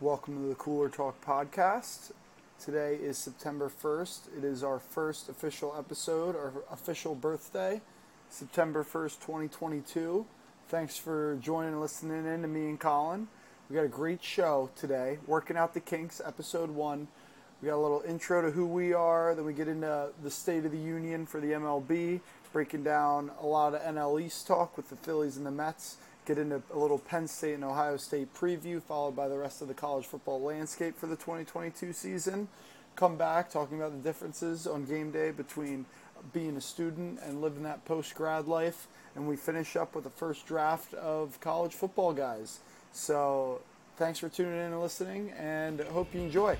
Welcome to the Cooler Talk podcast. Today is September 1st. It is our first official episode, our official birthday, September 1st, 2022. Thanks for joining and listening in to me and Colin. We got a great show today. Working Out the Kinks, episode one. We got a little intro to who we are, then we get into the State of the Union for the MLB, breaking down a lot of NL East talk with the Phillies and the Mets get into a little Penn State and Ohio State preview, followed by the rest of the college football landscape for the 2022 season. Come back talking about the differences on game day between being a student and living that post grad life. And we finish up with the first draft of college football guys. So thanks for tuning in and listening, and hope you enjoy.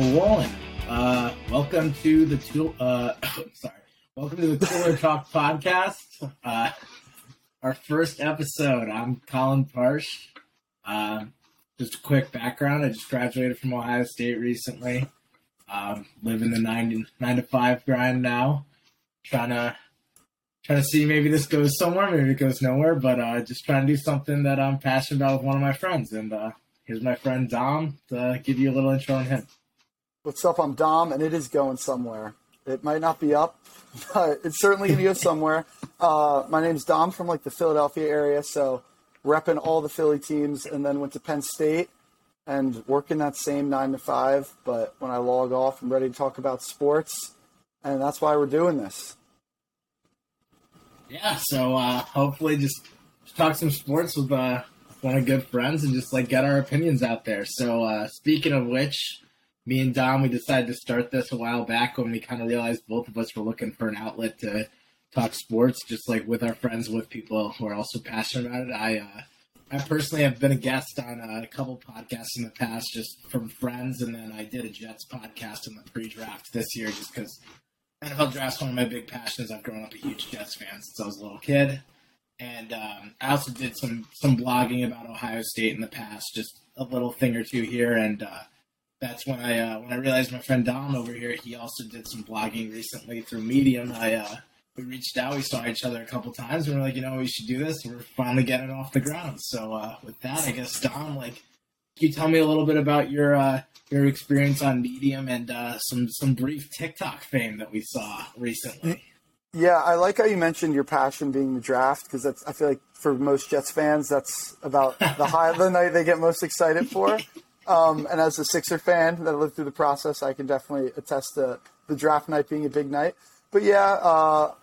Rolling. Uh, welcome to the tool. Uh, sorry, welcome to the Cooler Talk podcast. Uh, our first episode. I'm Colin Parsh. Uh, just a quick background. I just graduated from Ohio State recently. Um, living the nine to, nine to five grind now. Trying to trying to see maybe this goes somewhere, maybe it goes nowhere, but uh, just trying to do something that I'm passionate about with one of my friends and. Uh, Here's my friend Dom to give you a little intro on him. What's up? I'm Dom, and it is going somewhere. It might not be up, but it's certainly going to go somewhere. Uh, my name's Dom from like the Philadelphia area, so repping all the Philly teams, and then went to Penn State and working that same nine to five. But when I log off, I'm ready to talk about sports, and that's why we're doing this. Yeah, so uh, hopefully just, just talk some sports with uh, one of good friends and just like get our opinions out there. So uh, speaking of which, me and Dom we decided to start this a while back when we kind of realized both of us were looking for an outlet to talk sports, just like with our friends, with people who are also passionate about it. I uh, I personally have been a guest on a couple podcasts in the past, just from friends, and then I did a Jets podcast in the pre-draft this year, just because NFL draft's one of my big passions. I've grown up a huge Jets fan since I was a little kid and um, I also did some some blogging about Ohio State in the past, just a little thing or two here, and uh, that's when I uh, when I realized my friend Dom over here, he also did some blogging recently through Medium. I uh, we reached out, we saw each other a couple times, and we are like, you know, we should do this. We're finally getting off the ground. So uh, with that, I guess Dom, like, can you tell me a little bit about your uh, your experience on Medium and uh, some some brief TikTok fame that we saw recently? Yeah, I like how you mentioned your passion being the draft because that's I feel like for most Jets fans that's about the high the night they get most excited for. Um, and as a Sixer fan that lived through the process, I can definitely attest to the draft night being a big night. But yeah, uh,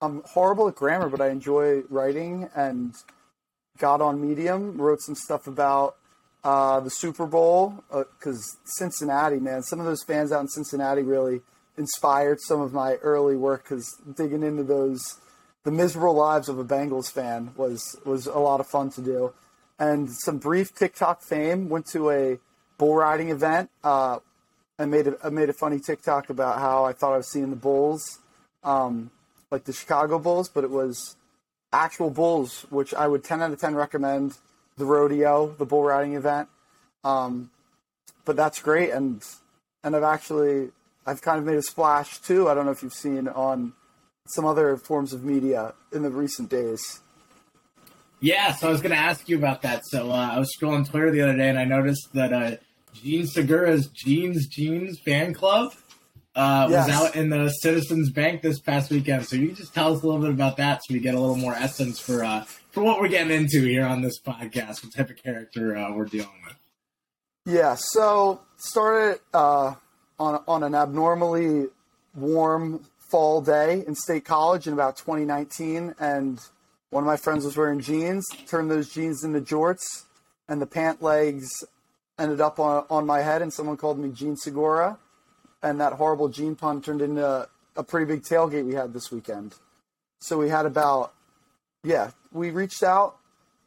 I'm horrible at grammar, but I enjoy writing and got on Medium, wrote some stuff about uh, the Super Bowl because uh, Cincinnati, man, some of those fans out in Cincinnati really inspired some of my early work because digging into those the miserable lives of a Bengals fan was was a lot of fun to do, and some brief TikTok fame. Went to a bull riding event. Uh, I made a I made a funny TikTok about how I thought I was seeing the bulls, um, like the Chicago Bulls, but it was actual bulls, which I would ten out of ten recommend. The rodeo, the bull riding event, um, but that's great, and and I've actually I've kind of made a splash too. I don't know if you've seen on some other forms of media in the recent days. Yeah, so I was going to ask you about that. So uh, I was scrolling Twitter the other day and I noticed that uh, Jean Segura's Jeans Jeans fan club uh, yes. was out in the Citizens Bank this past weekend. So you can just tell us a little bit about that so we get a little more essence for uh, for what we're getting into here on this podcast, what type of character uh, we're dealing with. Yeah, so started uh, on, on an abnormally warm fall day in State College in about 2019, and one of my friends was wearing jeans, turned those jeans into jorts, and the pant legs ended up on, on my head, and someone called me Jean Segura, and that horrible jean pun turned into a, a pretty big tailgate we had this weekend. So we had about, yeah, we reached out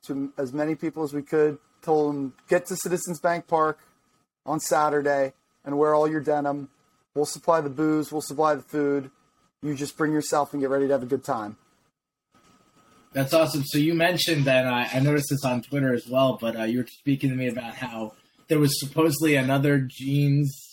to as many people as we could, told them, get to Citizens Bank Park on Saturday and wear all your denim. We'll supply the booze, we'll supply the food. You just bring yourself and get ready to have a good time. That's awesome. So you mentioned that uh, I noticed this on Twitter as well, but uh, you were speaking to me about how there was supposedly another jeans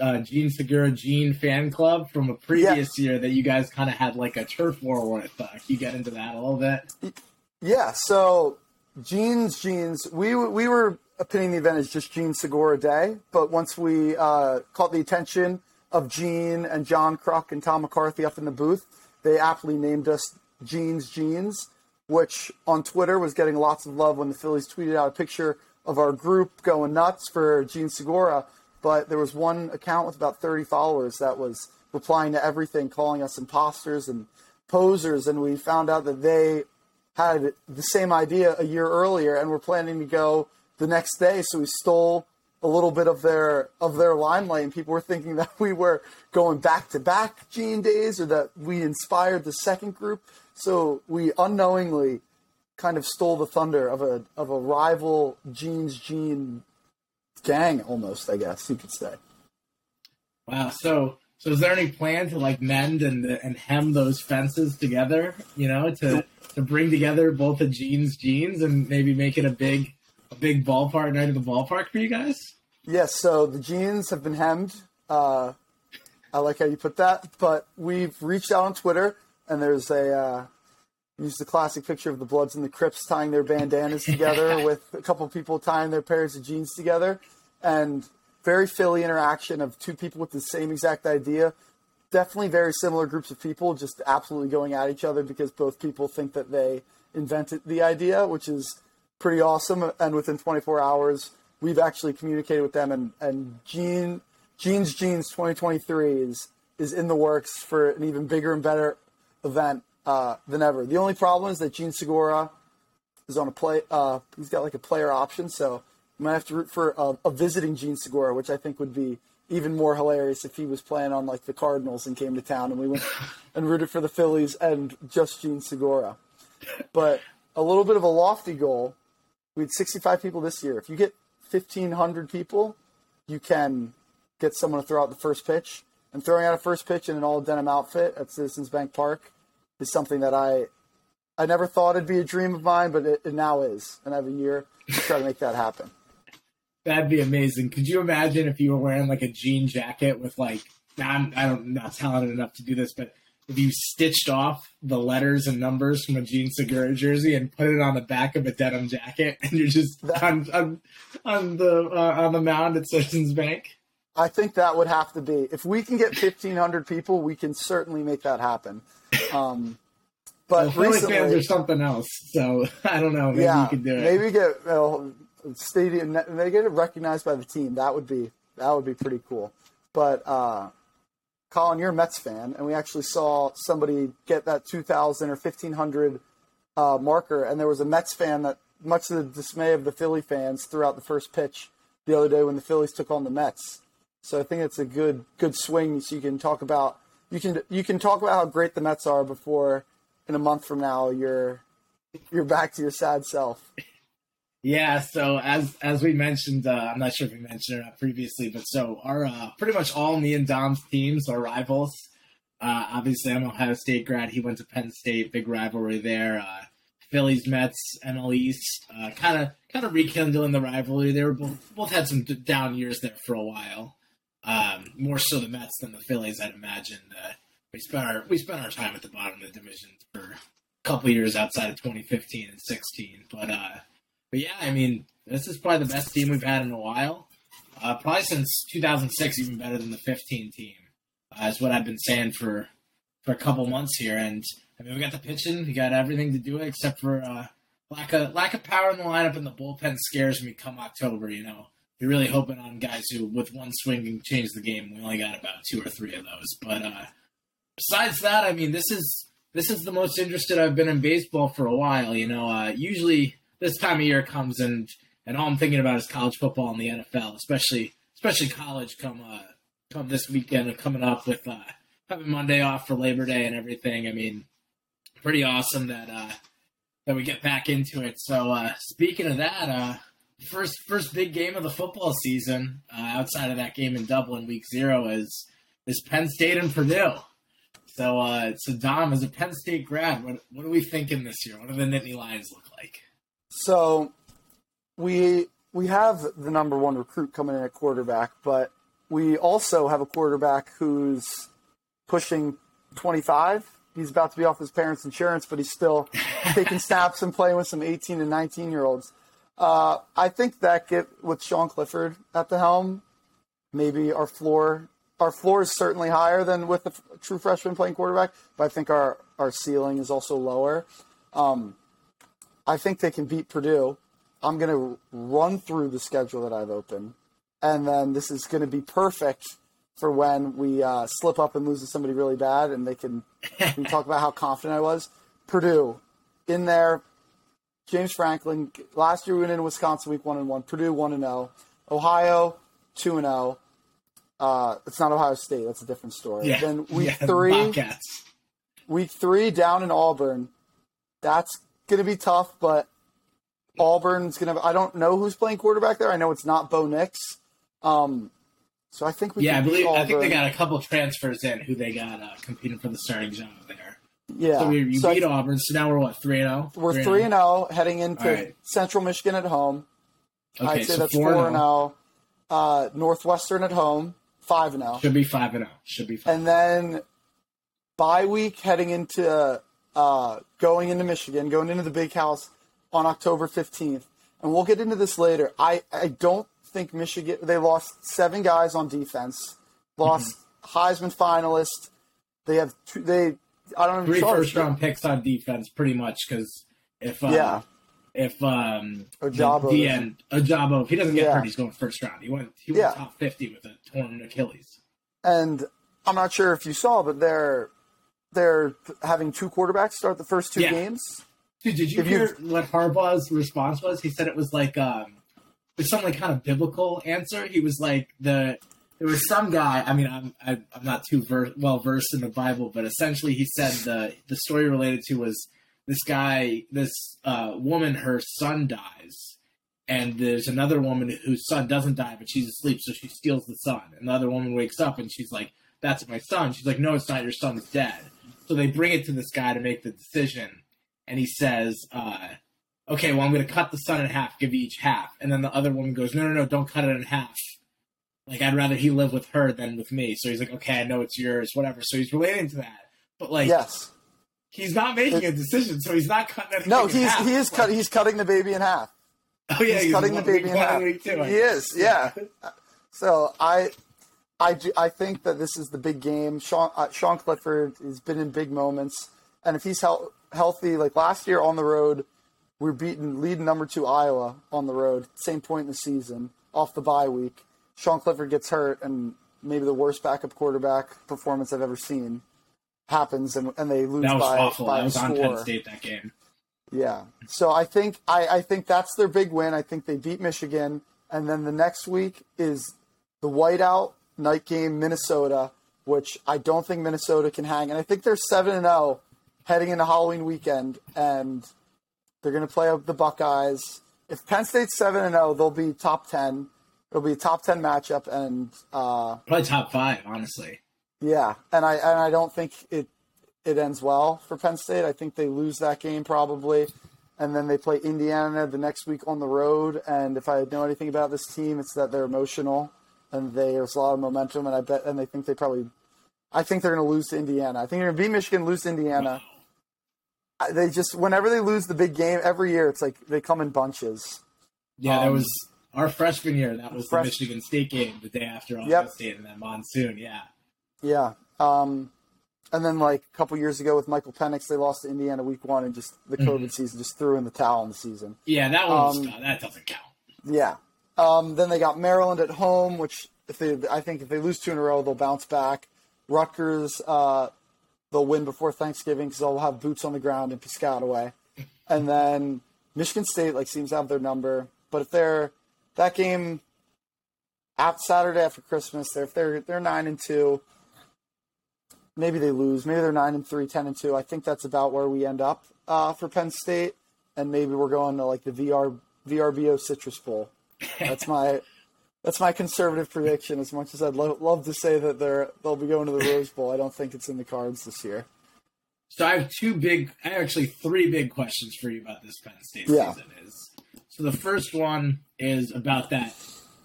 uh, Jean Segura Jean fan club from a previous yeah. year that you guys kind of had like a turf war with. Uh, can you get into that a little bit? Yeah. So Jeans Jeans, we we were pinning the event as just Jean Segura Day, but once we uh, caught the attention of Gene and John Kruk and Tom McCarthy up in the booth, they aptly named us Jeans Jeans, which on Twitter was getting lots of love when the Phillies tweeted out a picture of our group going nuts for Jean Segura. But there was one account with about 30 followers that was replying to everything, calling us imposters and posers, and we found out that they had the same idea a year earlier and were planning to go the next day. So we stole a little bit of their of their limelight, and people were thinking that we were going back to back Gene days, or that we inspired the second group. So we unknowingly kind of stole the thunder of a of a rival Gene's Gene gang, almost. I guess you could say. Wow. So so is there any plan to like mend and and hem those fences together? You know, to to bring together both the Gene's jeans and maybe make it a big a big ballpark night at the ballpark for you guys? Yes, so the jeans have been hemmed. Uh, I like how you put that. But we've reached out on Twitter, and there's a uh, use the classic picture of the Bloods and the Crips tying their bandanas together with a couple people tying their pairs of jeans together, and very Philly interaction of two people with the same exact idea. Definitely very similar groups of people, just absolutely going at each other because both people think that they invented the idea, which is pretty awesome. And within 24 hours, we've actually communicated with them, and and Gene Gene's Jeans 2023 is is in the works for an even bigger and better event uh, than ever. The only problem is that Jean Segura is on a play. Uh, he's got like a player option, so you might have to root for a, a visiting Jean Segura, which I think would be even more hilarious if he was playing on like the Cardinals and came to town and we went and rooted for the Phillies and just Jean Segura. But a little bit of a lofty goal we had 65 people this year. If you get 1,500 people, you can get someone to throw out the first pitch. And throwing out a first pitch in an all denim outfit at Citizens Bank Park is something that I I never thought it'd be a dream of mine, but it, it now is. And I have a year to try to make that happen. That'd be amazing. Could you imagine if you were wearing like a jean jacket with like I'm I don't I'm not talented enough to do this, but if you stitched off the letters and numbers from a Jean Segura jersey and put it on the back of a denim jacket, and you're just on on, on the uh, on the mound at Citizens Bank. I think that would have to be if we can get 1,500 people, we can certainly make that happen. Um, but well, recently, fans are something else, so I don't know. Maybe yeah, you could do it. Maybe get uh, stadium. They get it recognized by the team. That would be that would be pretty cool. But uh, Colin, you're a Mets fan, and we actually saw somebody get that 2,000 or 1,500 uh, marker, and there was a Mets fan that, much to the dismay of the Philly fans, threw out the first pitch the other day when the Phillies took on the Mets. So I think it's a good good swing. So you can talk about you can you can talk about how great the Mets are before in a month from now you're you're back to your sad self. Yeah, so as as we mentioned, uh, I'm not sure if we mentioned it previously, but so our uh, pretty much all me and Dom's teams are rivals. Uh, obviously, I'm Ohio State grad. He went to Penn State, big rivalry there. Uh, Phillies, Mets, NL East, kind of kind of rekindling the rivalry. They were both both had some down years there for a while. Um, more so the Mets than the Phillies, I'd imagine. Uh, we spent our we spent our time at the bottom of the division for a couple years outside of 2015 and 16, but uh, but yeah, I mean, this is probably the best team we've had in a while. Uh, probably since 2006, even better than the 15 team. Uh, is what I've been saying for for a couple months here. And I mean, we got the pitching, we got everything to do it, except for uh, lack of lack of power in the lineup, and the bullpen scares me come October. You know, you're really hoping on guys who, with one swing, can change the game. We only got about two or three of those. But uh, besides that, I mean, this is this is the most interested I've been in baseball for a while. You know, uh, usually this time of year comes and and all I'm thinking about is college football and the NFL, especially especially college come uh, come this weekend and coming up with uh, having Monday off for Labor Day and everything. I mean, pretty awesome that uh, that we get back into it. So uh, speaking of that, uh, first first big game of the football season uh, outside of that game in Dublin, Week Zero, is is Penn State and Purdue. So, uh, so Dom, as a Penn State grad, what what are we thinking this year? What do the Nittany Lions look like? So we we have the number one recruit coming in at quarterback, but we also have a quarterback who's pushing 25. He's about to be off his parents' insurance, but he's still taking snaps and playing with some 18 and 19 year olds. Uh, I think that get with Sean Clifford at the helm, maybe our floor our floor is certainly higher than with a f- true freshman playing quarterback, but I think our our ceiling is also lower. Um, I think they can beat Purdue. I'm going to run through the schedule that I've opened, and then this is going to be perfect for when we uh, slip up and lose to somebody really bad, and they can can talk about how confident I was. Purdue in there. James Franklin last year we went in Wisconsin week one and one. Purdue one and zero. Ohio two and zero. Uh, it's not Ohio State. That's a different story. Yeah. Then week yeah, three, Bobcats. week three down in Auburn. That's going to be tough, but Auburn's going to. I don't know who's playing quarterback there. I know it's not Bo Nix. Um, so I think we. Yeah, I believe I think they got a couple transfers in who they got uh, competing for the starting job there. Yeah, So we, you So I- beat Auburn, so now we're what three and zero. we're three and zero heading into right. Central Michigan at home. Okay, I'd say so that's four and zero. Uh, Northwestern at home, five and zero. Should be five and zero. Should be five. and then bye week heading into uh, going into Michigan, going into the big house on October fifteenth, and we'll get into this later. I I don't think Michigan they lost seven guys on defense, lost Mm-hmm. Heisman finalist. They have two, they I don't know Three sorry, first round picks on defense, pretty much, because if uh, Yeah. if um Ojabo the, the end Ojabo, if he doesn't get Yeah. hurt, he's going first round. He went he went Yeah. top fifty with a torn Achilles. and I'm not sure if you saw, but they're they're having two quarterbacks start the first two Yeah. games. Dude, did you If you- hear what Harbaugh's response was? He said it was like um, it was some like kind of biblical answer. He was like the there was some guy. I mean, I'm I'm not too ver- well versed in the Bible, but essentially he said the the story related to was this guy, this uh, woman, her son dies, and there's another woman whose son doesn't die, but she's asleep, so she steals the son. And the other woman wakes up and she's like, "That's my son." She's like, "No, it's not. Your son's dead." So they bring it to this guy to make the decision and he says, uh, "Okay, well, I'm going to cut the son in half, give you each half." And then the other woman goes, "No, no, no, don't cut it in half. Like, I'd rather he live with her than with me." So he's like, "Okay, I know it's yours, whatever." So he's relating to that, but like, Yes. he's not making a decision, so he's not cutting. No, he's half. he is cut. He's cutting the baby in half. Oh yeah, he's, cutting the baby in half. and week two, I he is, yeah. So I, I, do- I think that this is the big game. Sean uh, Sean Clifford has been in big moments, and if he's hel- healthy, like last year on the road, we are beating leading number two Iowa on the road, same point in the season, off the bye week. Sean Clifford gets hurt, and maybe the worst backup quarterback performance I've ever seen happens, and, and they lose That was by, awful. by a was on score. Penn State that game. Yeah. So I think I, I think that's their big win. I think they beat Michigan, and then the next week is the whiteout night game Minnesota, which I don't think Minnesota can hang. And I think they're seven and zero heading into Halloween weekend, and they're going to play the Buckeyes. If Penn State's seven and zero, they'll be top ten. It'll be a top ten matchup, and uh, Probably top five, honestly. yeah, and I and I don't think it it ends well for Penn State. I think they lose that game probably, and then they play Indiana the next week on the road. And if I know anything about this team, it's that they're emotional and they, there's a lot of momentum. And I bet and they think they probably, I think they're going to lose to Indiana. I think they're going to beat Michigan, lose to Indiana. I- They just whenever they lose the big game every year, it's like they come in bunches. Yeah, that Um, was our freshman year. That was the Michigan State game the day after Ohio Yep. State and then monsoon. Yeah. Yeah. Um, and then like a couple years ago with Michael Penix, they lost to Indiana week one and just the COVID season just threw in the towel in the season. Yeah, that one Um, that doesn't count. Yeah. Um, then they got Maryland at home, which if they, I think if they lose two in a row, they'll bounce back. Rutgers, uh, they'll win before Thanksgiving because they'll have boots on the ground in Piscataway. And then Michigan State like seems to have their number, but if they're that game at Saturday after Christmas, they're if they're they're nine and two, maybe they lose. Maybe they're nine and three, 10 and two. I think that's about where we end up uh, for Penn State, and maybe we're going to like the VR VRBO Citrus Bowl. That's my that's my conservative prediction. As much as I'd lo- love to say that they're they'll be going to the Rose Bowl, I don't think it's in the cards this year. So I have two big, I have actually three big questions for you about this Penn State Yeah. season. Is so the first one is about that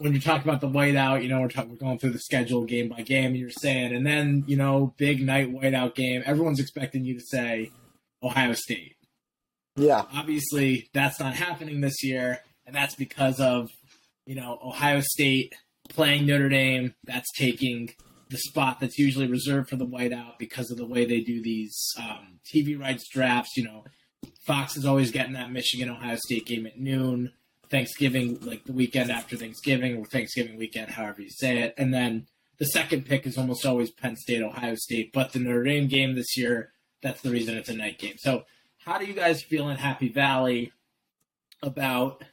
when you talk about the whiteout, you know, we're, talking, we're going through the schedule game by game. You're saying, and then you know, big night whiteout game. Everyone's expecting you to say Ohio State. Yeah. Obviously, that's not happening this year, and that's because of you know Ohio State playing Notre Dame. That's taking the spot that's usually reserved for the whiteout because of the way they do these um, TV rights drafts. You know, Fox is always getting that Michigan Ohio State game at noon. Thanksgiving, like the weekend after Thanksgiving or Thanksgiving weekend, however you say it. And then the second pick is almost always Penn State, Ohio State. But the Notre Dame game this year, that's the reason it's a night game. So, how do you guys feel in Happy Valley about,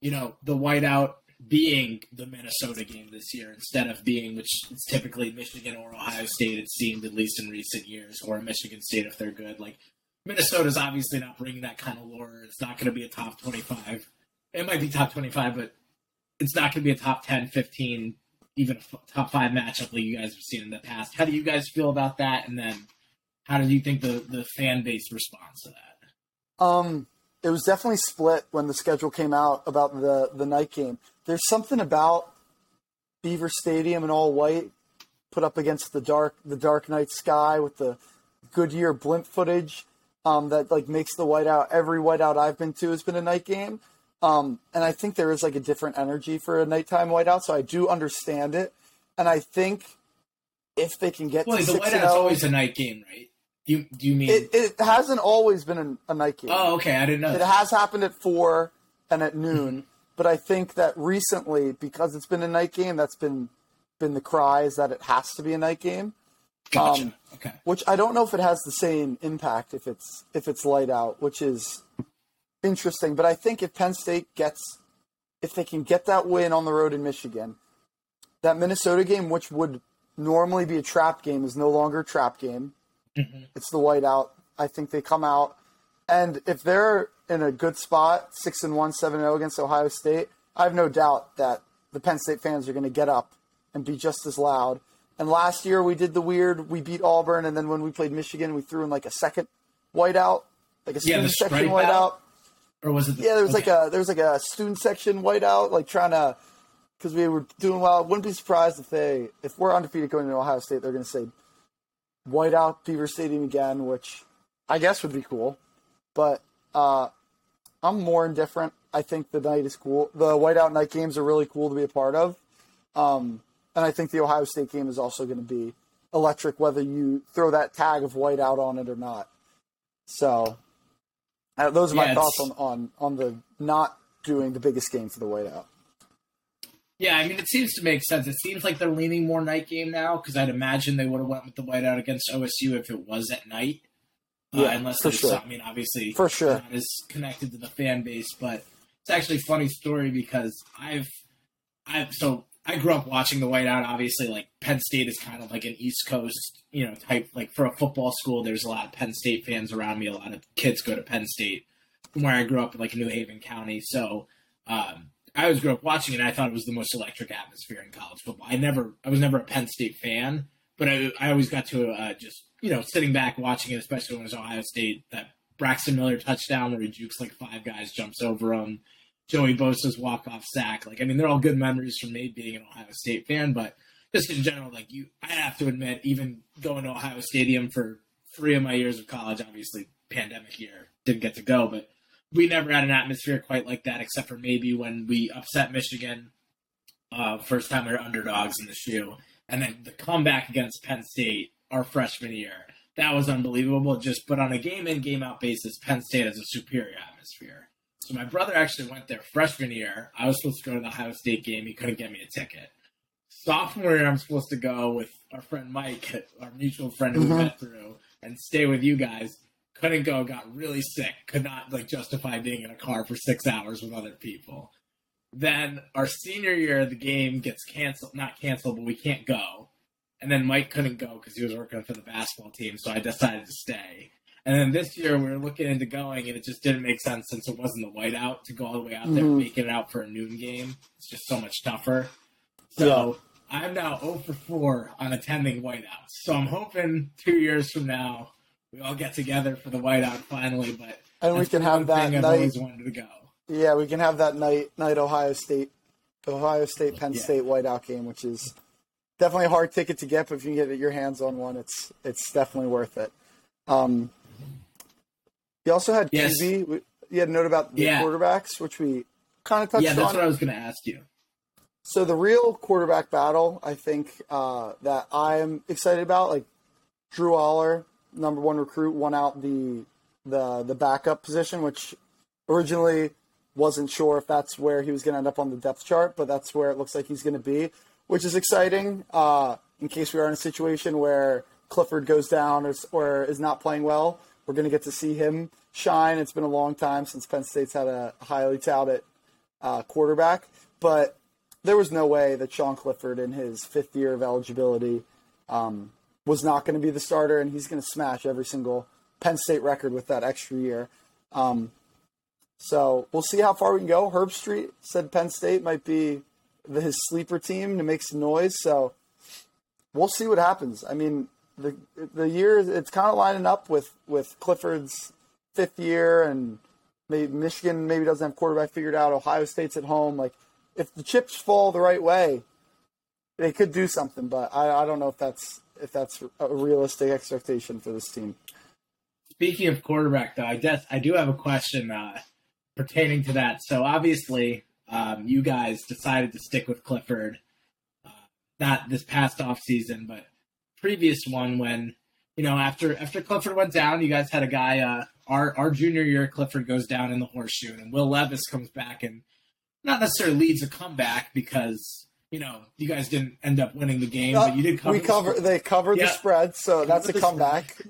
you know, the whiteout being the Minnesota game this year instead of being, which is typically Michigan or Ohio State, it seemed, at least in recent years, or Michigan State if they're good. Like, Minnesota's obviously not bringing that kind of lore. It's not going to be a top 25 it might be top 25, but it's not going to be a top 10, 15, even a top five matchup like you guys have seen in the past. How do you guys feel about that? And then how do you think the, the fan base responds to that? Um, it was definitely split when the schedule came out about the, the night game. There's something about Beaver Stadium in all white put up against the dark the dark night sky with the Goodyear blimp footage um, that like makes the whiteout every whiteout I've been to has been a night game. Um, and I think there is like a different energy for a nighttime whiteout, so I do understand it. And I think if they can get well, to the whiteout's oh, always a night game, right? You do you mean it, it hasn't always been a, a night game. Oh, okay, I didn't know. It that. has happened at four and at noon, but I think that recently, because it's been a night game, that's been been the cries that it has to be a night game. Gotcha. Um, okay. Which I don't know if it has the same impact if it's if it's light out, which is interesting. But I think if Penn State gets, if they can get that win on the road in Michigan, that Minnesota game, which would normally be a trap game, is no longer a trap game. Mm-hmm. It's the whiteout. I think they come out, and if they're in a good spot, six and one, seven zero against Ohio State, I have no doubt that the Penn State fans are going to get up and be just as loud. And last year we did the weird, we beat Auburn, and then when we played Michigan, we threw in like a second whiteout, like a Yeah, student section whiteout. out? Or was it? The, Yeah, there was okay. like a there was like a student section whiteout, like trying to because we were doing well. Wouldn't be surprised if they if we're undefeated going to Ohio State, they're going to say whiteout Beaver Stadium again, which I guess would be cool. But uh, I'm more indifferent. I think the night is cool. The whiteout night games are really cool to be a part of, um, and I think the Ohio State game is also going to be electric, whether you throw that tag of whiteout on it or not. So uh, those are my thoughts on, on on the not doing the biggest game for the whiteout. Yeah, I mean, it seems to make sense. It seems like they're leaning more night game now because I'd imagine they would have went with the whiteout against OSU if it was at night. Uh, Yeah, unless for sure. some- I mean, obviously, For sure. not as connected to the fan base, but it's actually a funny story because I've, I've so I grew up watching the whiteout. Obviously, like Penn State is kind of like an East Coast, you know, type. Like for a football school, there's a lot of Penn State fans around me. A lot of kids go to Penn State from where I grew up, in like New Haven County. So um, I always grew up watching it. I thought it was the most electric atmosphere in college football. I never, I was never a Penn State fan, but I, I always got to uh, just, you know, sitting back watching it, especially when it was Ohio State. That Braxton Miller touchdown where he jukes like five guys, jumps over him. Joey Bosa's walk off sack. Like, I mean, they're all good memories from me being an Ohio State fan, but just in general, like you, I have to admit, even going to Ohio Stadium for three of my years of college, obviously pandemic year, didn't get to go, but we never had an atmosphere quite like that, except for maybe when we upset Michigan, uh, first time we were underdogs in the shoe, and then the comeback against Penn State our freshman year. That was unbelievable. Just but on a game in game out basis, Penn State has a superior atmosphere. So my brother actually went there freshman year. I was supposed to go to the Ohio State game. He couldn't get me a ticket. Sophomore year, I'm supposed to go with our friend Mike, our mutual friend who we Mhm. met through, and stay with you guys. Couldn't go. Got really sick. Could not like justify being in a car for six hours with other people. Then our senior year, the game gets canceled. Not canceled, but we can't go. And then Mike couldn't go because he was working for the basketball team, so I decided to stay. And then this year we were looking into going, and it just didn't make sense since it wasn't the whiteout to go all the way out there and Mhm. make it out for a noon game. It's just so much tougher. So I'm now 0 for 4 on attending whiteouts. So I'm hoping two years from now we all get together for the whiteout finally. But And we can have that night. always wanted to go. Yeah, we can have that night night Ohio State Ohio State Penn Yeah. State whiteout game, which is definitely a hard ticket to get, but if you can get your hands on one, it's it's definitely worth it. Um, you also had Yes. QB. You had a note about the Yeah. quarterbacks, which we kind of touched on. yeah, that's what I was going to ask you. So the real quarterback battle, I think, uh, that I'm excited about, like Drew Allar, number one recruit, won out the the the backup position, which originally wasn't sure if that's where he was going to end up on the depth chart, but that's where it looks like he's going to be, which is exciting. Uh, in case we are in a situation where Clifford goes down or, or is not playing well, we're going to get to see him shine. It's been a long time since Penn State's had a highly touted uh, quarterback, but there was no way that Sean Clifford, in his fifth year of eligibility, um, was not going to be the starter, and he's going to smash every single Penn State record with that extra year. Um, so we'll see how far we can go. Herbstreit said Penn State might be the, his sleeper team to make some noise. So we'll see what happens. I mean, the the year it's kind of lining up with with Clifford's fifth year, and maybe Michigan maybe doesn't have quarterback figured out. Ohio State's at home. Like if the chips fall the right way, they could do something. But I, I don't know if that's if that's a realistic expectation for this team. Speaking of quarterback, though, I guess I do have a question uh, pertaining to that. So obviously, um, you guys decided to stick with Clifford, uh, not this past off season, but previous one when you know after after Clifford went down, you guys had a guy. Uh, our our junior year, Clifford goes down in the horseshoe, and Will Levis comes back and not necessarily leads a comeback because you know you guys didn't end up winning the game, but you did cover. we the cover spread. they covered Yeah. the spread, so that's a comeback.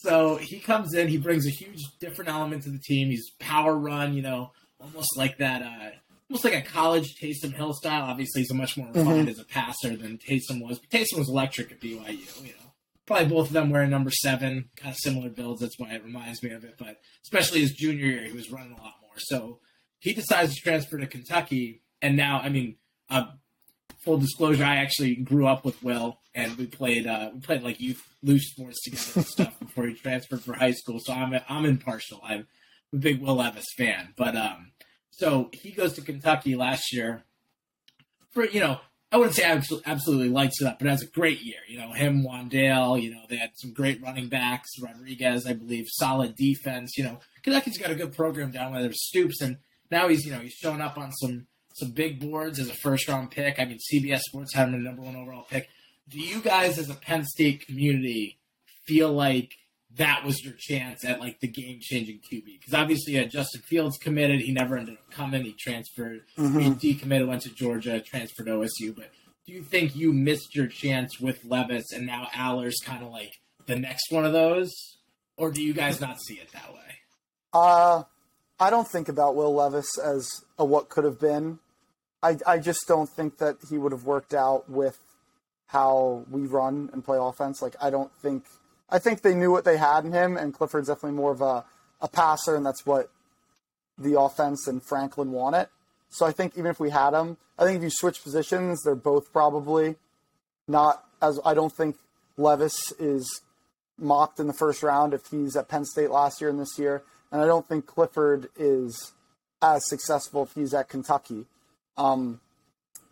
So he comes in, he brings a huge different element to the team. He's power run, you know, almost like that, uh, almost like a college Taysom Hill style. Obviously, he's a much more refined as a passer than Taysom was. But Taysom was electric at BYU, you know. Probably both of them wearing number seven, kind of similar builds. That's why it reminds me of it. But especially his junior year, he was running a lot more. So he decides to transfer to Kentucky, and now, I mean, uh, full disclosure, I actually grew up with Will, and we played uh, we played like youth loose sports together and stuff before he transferred for high school. So I'm I'm impartial. I'm a big Will Levis fan, but um, so he goes to Kentucky last year for you know. I wouldn't say abso- absolutely lights it up, but has a great year. You know, him, Wan'Dale, you know, they had some great running backs, Rodriguez, I believe, solid defense. You know, Kentucky's got a good program down there. There's Stoops, and now he's, you know, he's showing up on some some big boards as a first round pick. I mean, CBS Sports had him a number one overall pick. Do you guys, as a Penn State community, feel like that was your chance at like the game changing QB? Because obviously, you had Justin Fields committed. He never ended up coming. He transferred. He decommitted, went to Georgia, transferred to OSU. But do you think you missed your chance with Levis, and now Allar's kind of like the next one of those, or do you guys not see it that way? Uh, I don't think about Will Levis as a what could have been. I, I just don't think that he would have worked out with how we run and play offense. Like, I don't think. I think they knew what they had in him, and Clifford's definitely more of a, a passer, and that's what the offense and Franklin want it. So I think even if we had him, I think if you switch positions, they're both probably not as. I don't think Levis is mocked in the first round if he's at Penn State last year and this year, and I don't think Clifford is as successful if he's at Kentucky. Um,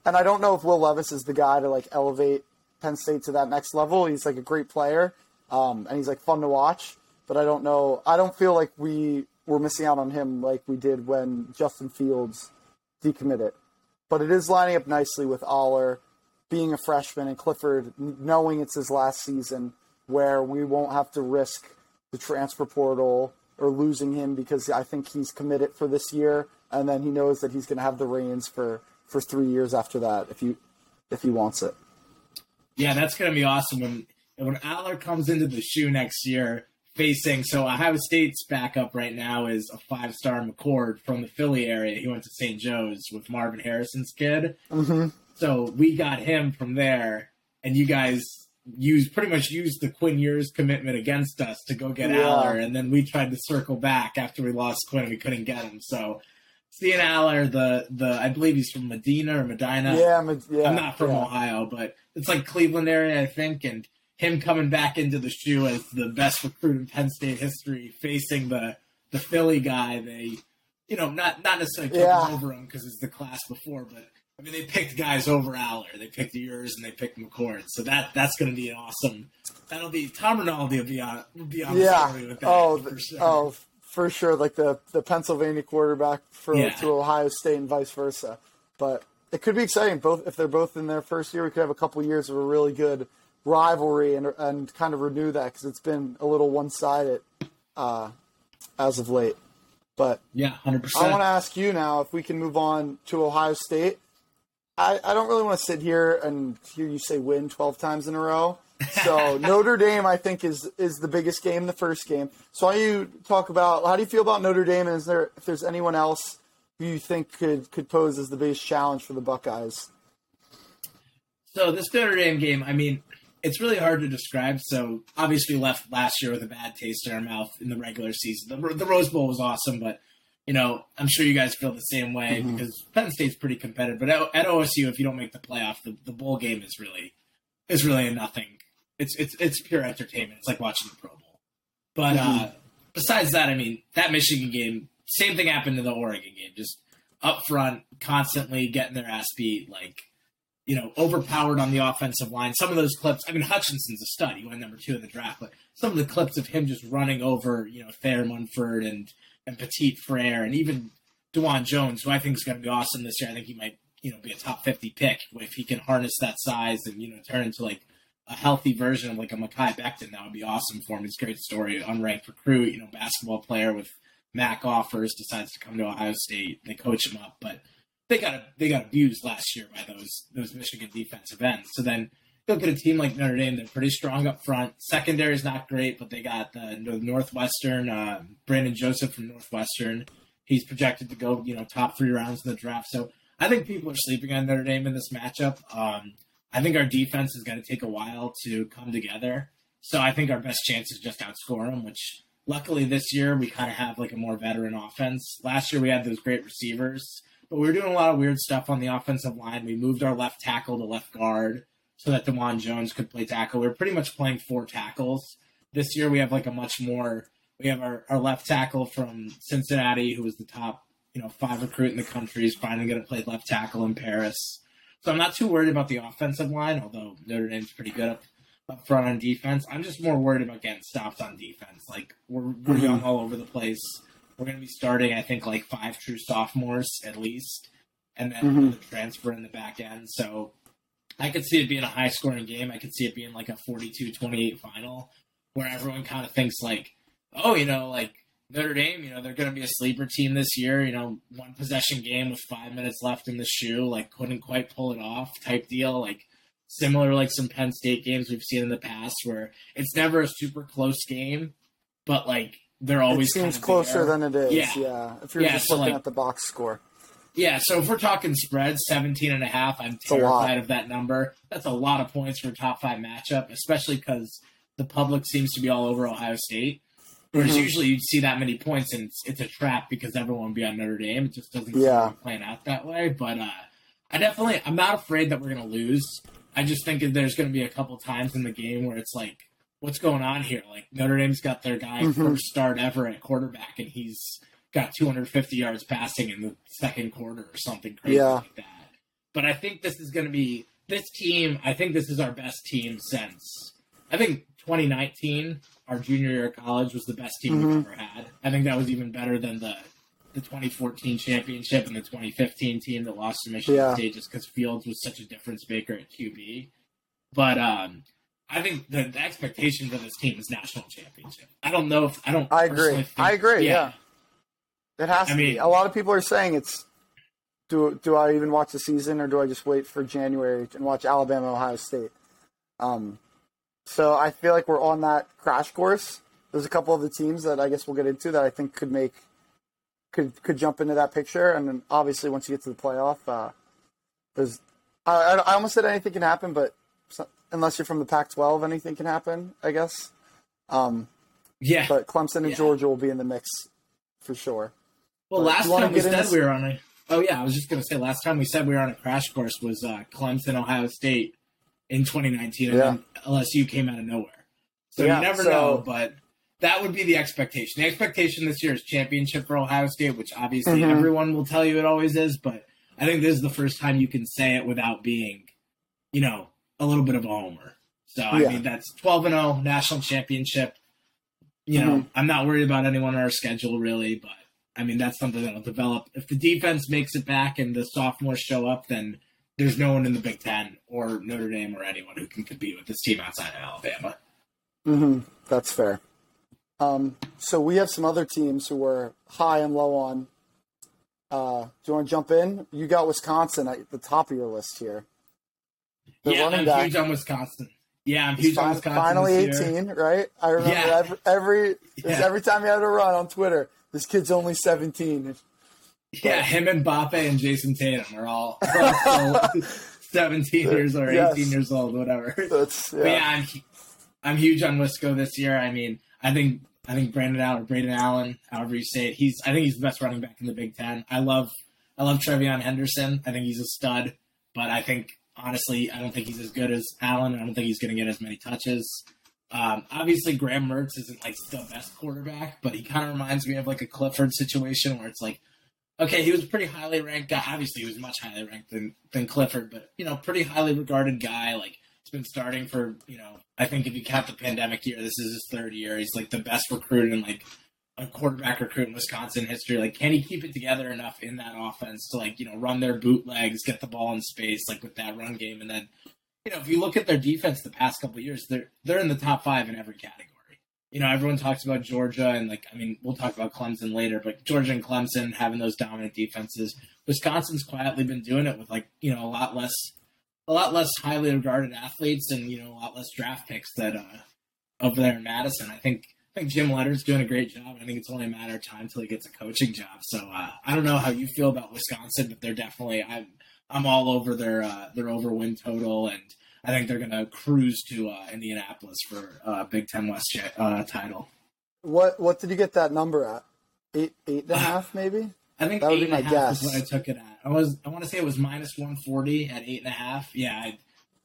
and I don't know if Will Levis is the guy to like elevate Penn State to that next level. He's like a great player, um, and he's like fun to watch. But I don't know. I don't feel like we were missing out on him like we did when Justin Fields decommitted. But it is lining up nicely with Allar being a freshman and Clifford knowing it's his last season, where we won't have to risk the transfer portal or losing him because I think he's committed for this year, and then he knows that he's going to have the reins for for three years after that if you if he wants it. Yeah, that's going to be awesome when when Allar comes into the shoe next year, facing so Ohio State's backup right now is a five star McCord from the Philly area. He went to St. Joe's with Marvin Harrison's kid, Mm-hmm. so we got him from there, and you guys used pretty much used the Quinn Ewers commitment against us to go get Yeah. Allar, and then we tried to circle back after we lost Quinn and we couldn't get him. So seeing Allar, the the I believe he's from Medina or Medina. Yeah, I'm, yeah, I'm not from yeah. Ohio, but it's like Cleveland area, I think, and him coming back into the shoe as the best recruit in Penn State history, facing the the Philly guy. They, you know, not not necessarily Yeah. over him because it's the class before, but I mean, they picked guys over Allar. They picked yours and they picked McCord. So that that's going to be an awesome. That'll be Tom Rinaldi will be on will be on yeah. with that. oh, for sure. oh, for sure. Like the the Pennsylvania quarterback for Yeah. to Ohio State and vice versa. But it could be exciting. Both if they're both in their first year, we could have a couple years of a really good rivalry and and kind of renew that because it's been a little one sided uh, as of late. But yeah, hundred percent. I want to ask you now if we can move on to Ohio State. I, I don't really want to sit here and hear you say win 12 times in a row. So Notre Dame, I think, is is the biggest game, the first game. So you talk about how do you feel about Notre Dame, and is there if there's anyone else who you think could could pose as the biggest challenge for the Buckeyes? So this Notre Dame game, I mean, it's really hard to describe. So obviously left last year with a bad taste in our mouth in the regular season. The, the Rose Bowl was awesome, but you know, I'm sure you guys feel the same way Mhm. because Penn State's pretty competitive. But at, at OSU, if you don't make the playoff, the, the bowl game is really is really a nothing. It's it's it's pure entertainment. It's like watching the Pro Bowl. But uh, besides that, I mean, that Michigan game, same thing happened to the Oregon game. Just up front, constantly getting their ass beat, like you know, overpowered on the offensive line. Some of those clips, I mean, Hutchinson's a stud. He went number two in the draft, but some of the clips of him just running over, you know, Thayer Munford and, and Petit Frere and even Dawand Jones, who I think is going to be awesome this year. I think he might, you know, be a top 50 pick if he can harness that size and, you know, turn into like a healthy version of like a Mekhi Becton. That would be awesome for him. It's a great story. Unranked recruit, you know, basketball player with Mac offers, decides to come to Ohio State. They coach him up, but they got they got abused last year by those those Michigan defensive ends. So then look at a team like Notre Dame; they're pretty strong up front. Secondary is not great, but they got the, the Northwestern uh, Brandon Joseph from Northwestern. He's projected to go you know top three rounds in the draft. So I think people are sleeping on Notre Dame in this matchup. Um, I think our defense is going to take a while to come together. So I think our best chance is just outscore them, which luckily this year we kind of have like a more veteran offense. Last year we had those great receivers, but we were doing a lot of weird stuff on the offensive line. We moved our left tackle to left guard so that Dawand Jones could play tackle. We were pretty much playing four tackles. This year we have like a much more we have our, our left tackle from Cincinnati, who was the top, you know, five recruit in the country, is finally going to play left tackle in Paris. So I'm not too worried about the offensive line, although Notre Dame's pretty good up, up front on defense. I'm just more worried about getting stopped on defense. Like we're we're mm-hmm. young all over the place. We're going to be starting, I think, like five true sophomores at least, and then Mhm. the transfer in the back end. So I could see it being a high scoring game. I could see it being like a 42-28 final, where everyone kind of thinks like, oh, you know, like Notre Dame, you know, they're going to be a sleeper team this year. You know, one possession game with five minutes left in the shoe, like couldn't quite pull it off type deal. Like similar, like some Penn State games we've seen in the past, where it's never a super close game, but like they're always it seems kind of closer there. than it is. Yeah. Yeah. If you're Yeah, just so, looking like- at the box score. Yeah, so if we're talking spreads, 17 and a half, I'm terrified of that number. That's a lot of points for a top five matchup, especially because the public seems to be all over Ohio State. Whereas Mhm. usually you'd see that many points and it's, it's a trap because everyone would be on Notre Dame. It just doesn't seem Yeah. to be playing out that way. But uh, I definitely, I'm not afraid that we're going to lose. I just think that there's going to be a couple times in the game where it's like, what's going on here? Like Notre Dame's got their guy Mhm. first start ever at quarterback, and he's got 250 yards passing in the second quarter or something crazy Yeah. like that. But I think this is going to be this team. I think this is our best team since I think 2019, our junior year of college, was the best team Mhm. we've ever had. I think that was even better than the the 2014 championship and the 2015 team that lost to Michigan Yeah. State just because Fields was such a difference maker at QB. But um, I think the, the expectation for this team is national championship. I don't know if I don't. I agree. think- I agree. Yeah. It has I to be. mean- A lot of people are saying it's. Do do I even watch the season or do I just wait for January and watch Alabama Ohio State? Um, so I feel like we're on that crash course. There's a couple of the teams that I guess we'll get into that I think could make could could jump into that picture, and then obviously once you get to the playoff, uh, there's I, I, I almost said anything can happen, but unless you're from the Pac-12, anything can happen, I guess. Um, Yeah. but Clemson and Yeah. Georgia will be in the mix for sure. Well, But last time we said into- we were on a. Oh yeah, I was just gonna say last time we said we were on a crash course was uh, Clemson, Ohio State in 2019, and Yeah. then LSU came out of nowhere. So Yeah, you never so- know, but that would be the expectation. The expectation this year is championship for Ohio State, which obviously Mhm. everyone will tell you it always is. But I think this is the first time you can say it without being, you know, a little bit of a homer. So I Yeah. mean, that's twelve and zero national championship. You know, Mhm. I'm not worried about anyone on our schedule really, but I mean that's something that'll develop. If the defense makes it back and the sophomores show up, then there's no one in the Big Ten or Notre Dame or anyone who can compete with this team outside of Alabama. hmm That's fair. Um, so we have some other teams who were high and low on. Uh, do you want to jump in? You got Wisconsin at the top of your list here. The yeah, running I'm back huge on Wisconsin. Yeah, I'm huge on fin- Wisconsin. finally this year. 18, right? I remember Yeah. every every, Yeah. every time he had a run on Twitter, this kid's only 17. Yeah, him and Mbappe and Jayson Tatum are all, are all 17 years or 18 Yes. years old, whatever. That's yeah. But yeah, I'm, I'm huge on Wisco this year. I mean, I think I think Brandon Allen, Braden Allen, however you say it, he's I think he's the best running back in the Big Ten. I love I love TreVeyon Henderson. I think he's a stud, but I think honestly, I don't think he's as good as Allen. I don't think he's going to get as many touches. Um, obviously, Graham Mertz isn't like the best quarterback, but he kind of reminds me of like a Clifford situation where it's like, okay, he was a pretty highly ranked guy. Obviously, he was much highly ranked than than Clifford, but you know, pretty highly regarded guy. Like he's been starting for you know, I think if you count the pandemic year, this is his third year. He's like the best recruit in like a quarterback recruit in Wisconsin history. Like, can he keep it together enough in that offense to like you know run their bootlegs, get the ball in space, like with that run game, and then you know if you look at their defense the past couple years, they're they're in the top five in every category. You know, everyone talks about Georgia and like I mean, we'll talk about Clemson later, but Georgia and Clemson having those dominant defenses. Wisconsin's quietly been doing it with like you know a lot less a lot less highly regarded athletes and you know a lot less draft picks that uh, over there in Madison. I think I think Jim Leonhard's doing a great job. I think it's only a matter of time till he gets a coaching job. So uh, I don't know how you feel about Wisconsin, but they're definitely I'm I'm all over their uh, their over win total, and I think they're going to cruise to uh, Indianapolis for uh, Big Ten West uh, title. What what did you get that number at? Eight eight and a half maybe. I think That would be my guess. is what I took it at. I was I want to say it was minus one forty at eight and a half. Yeah, I,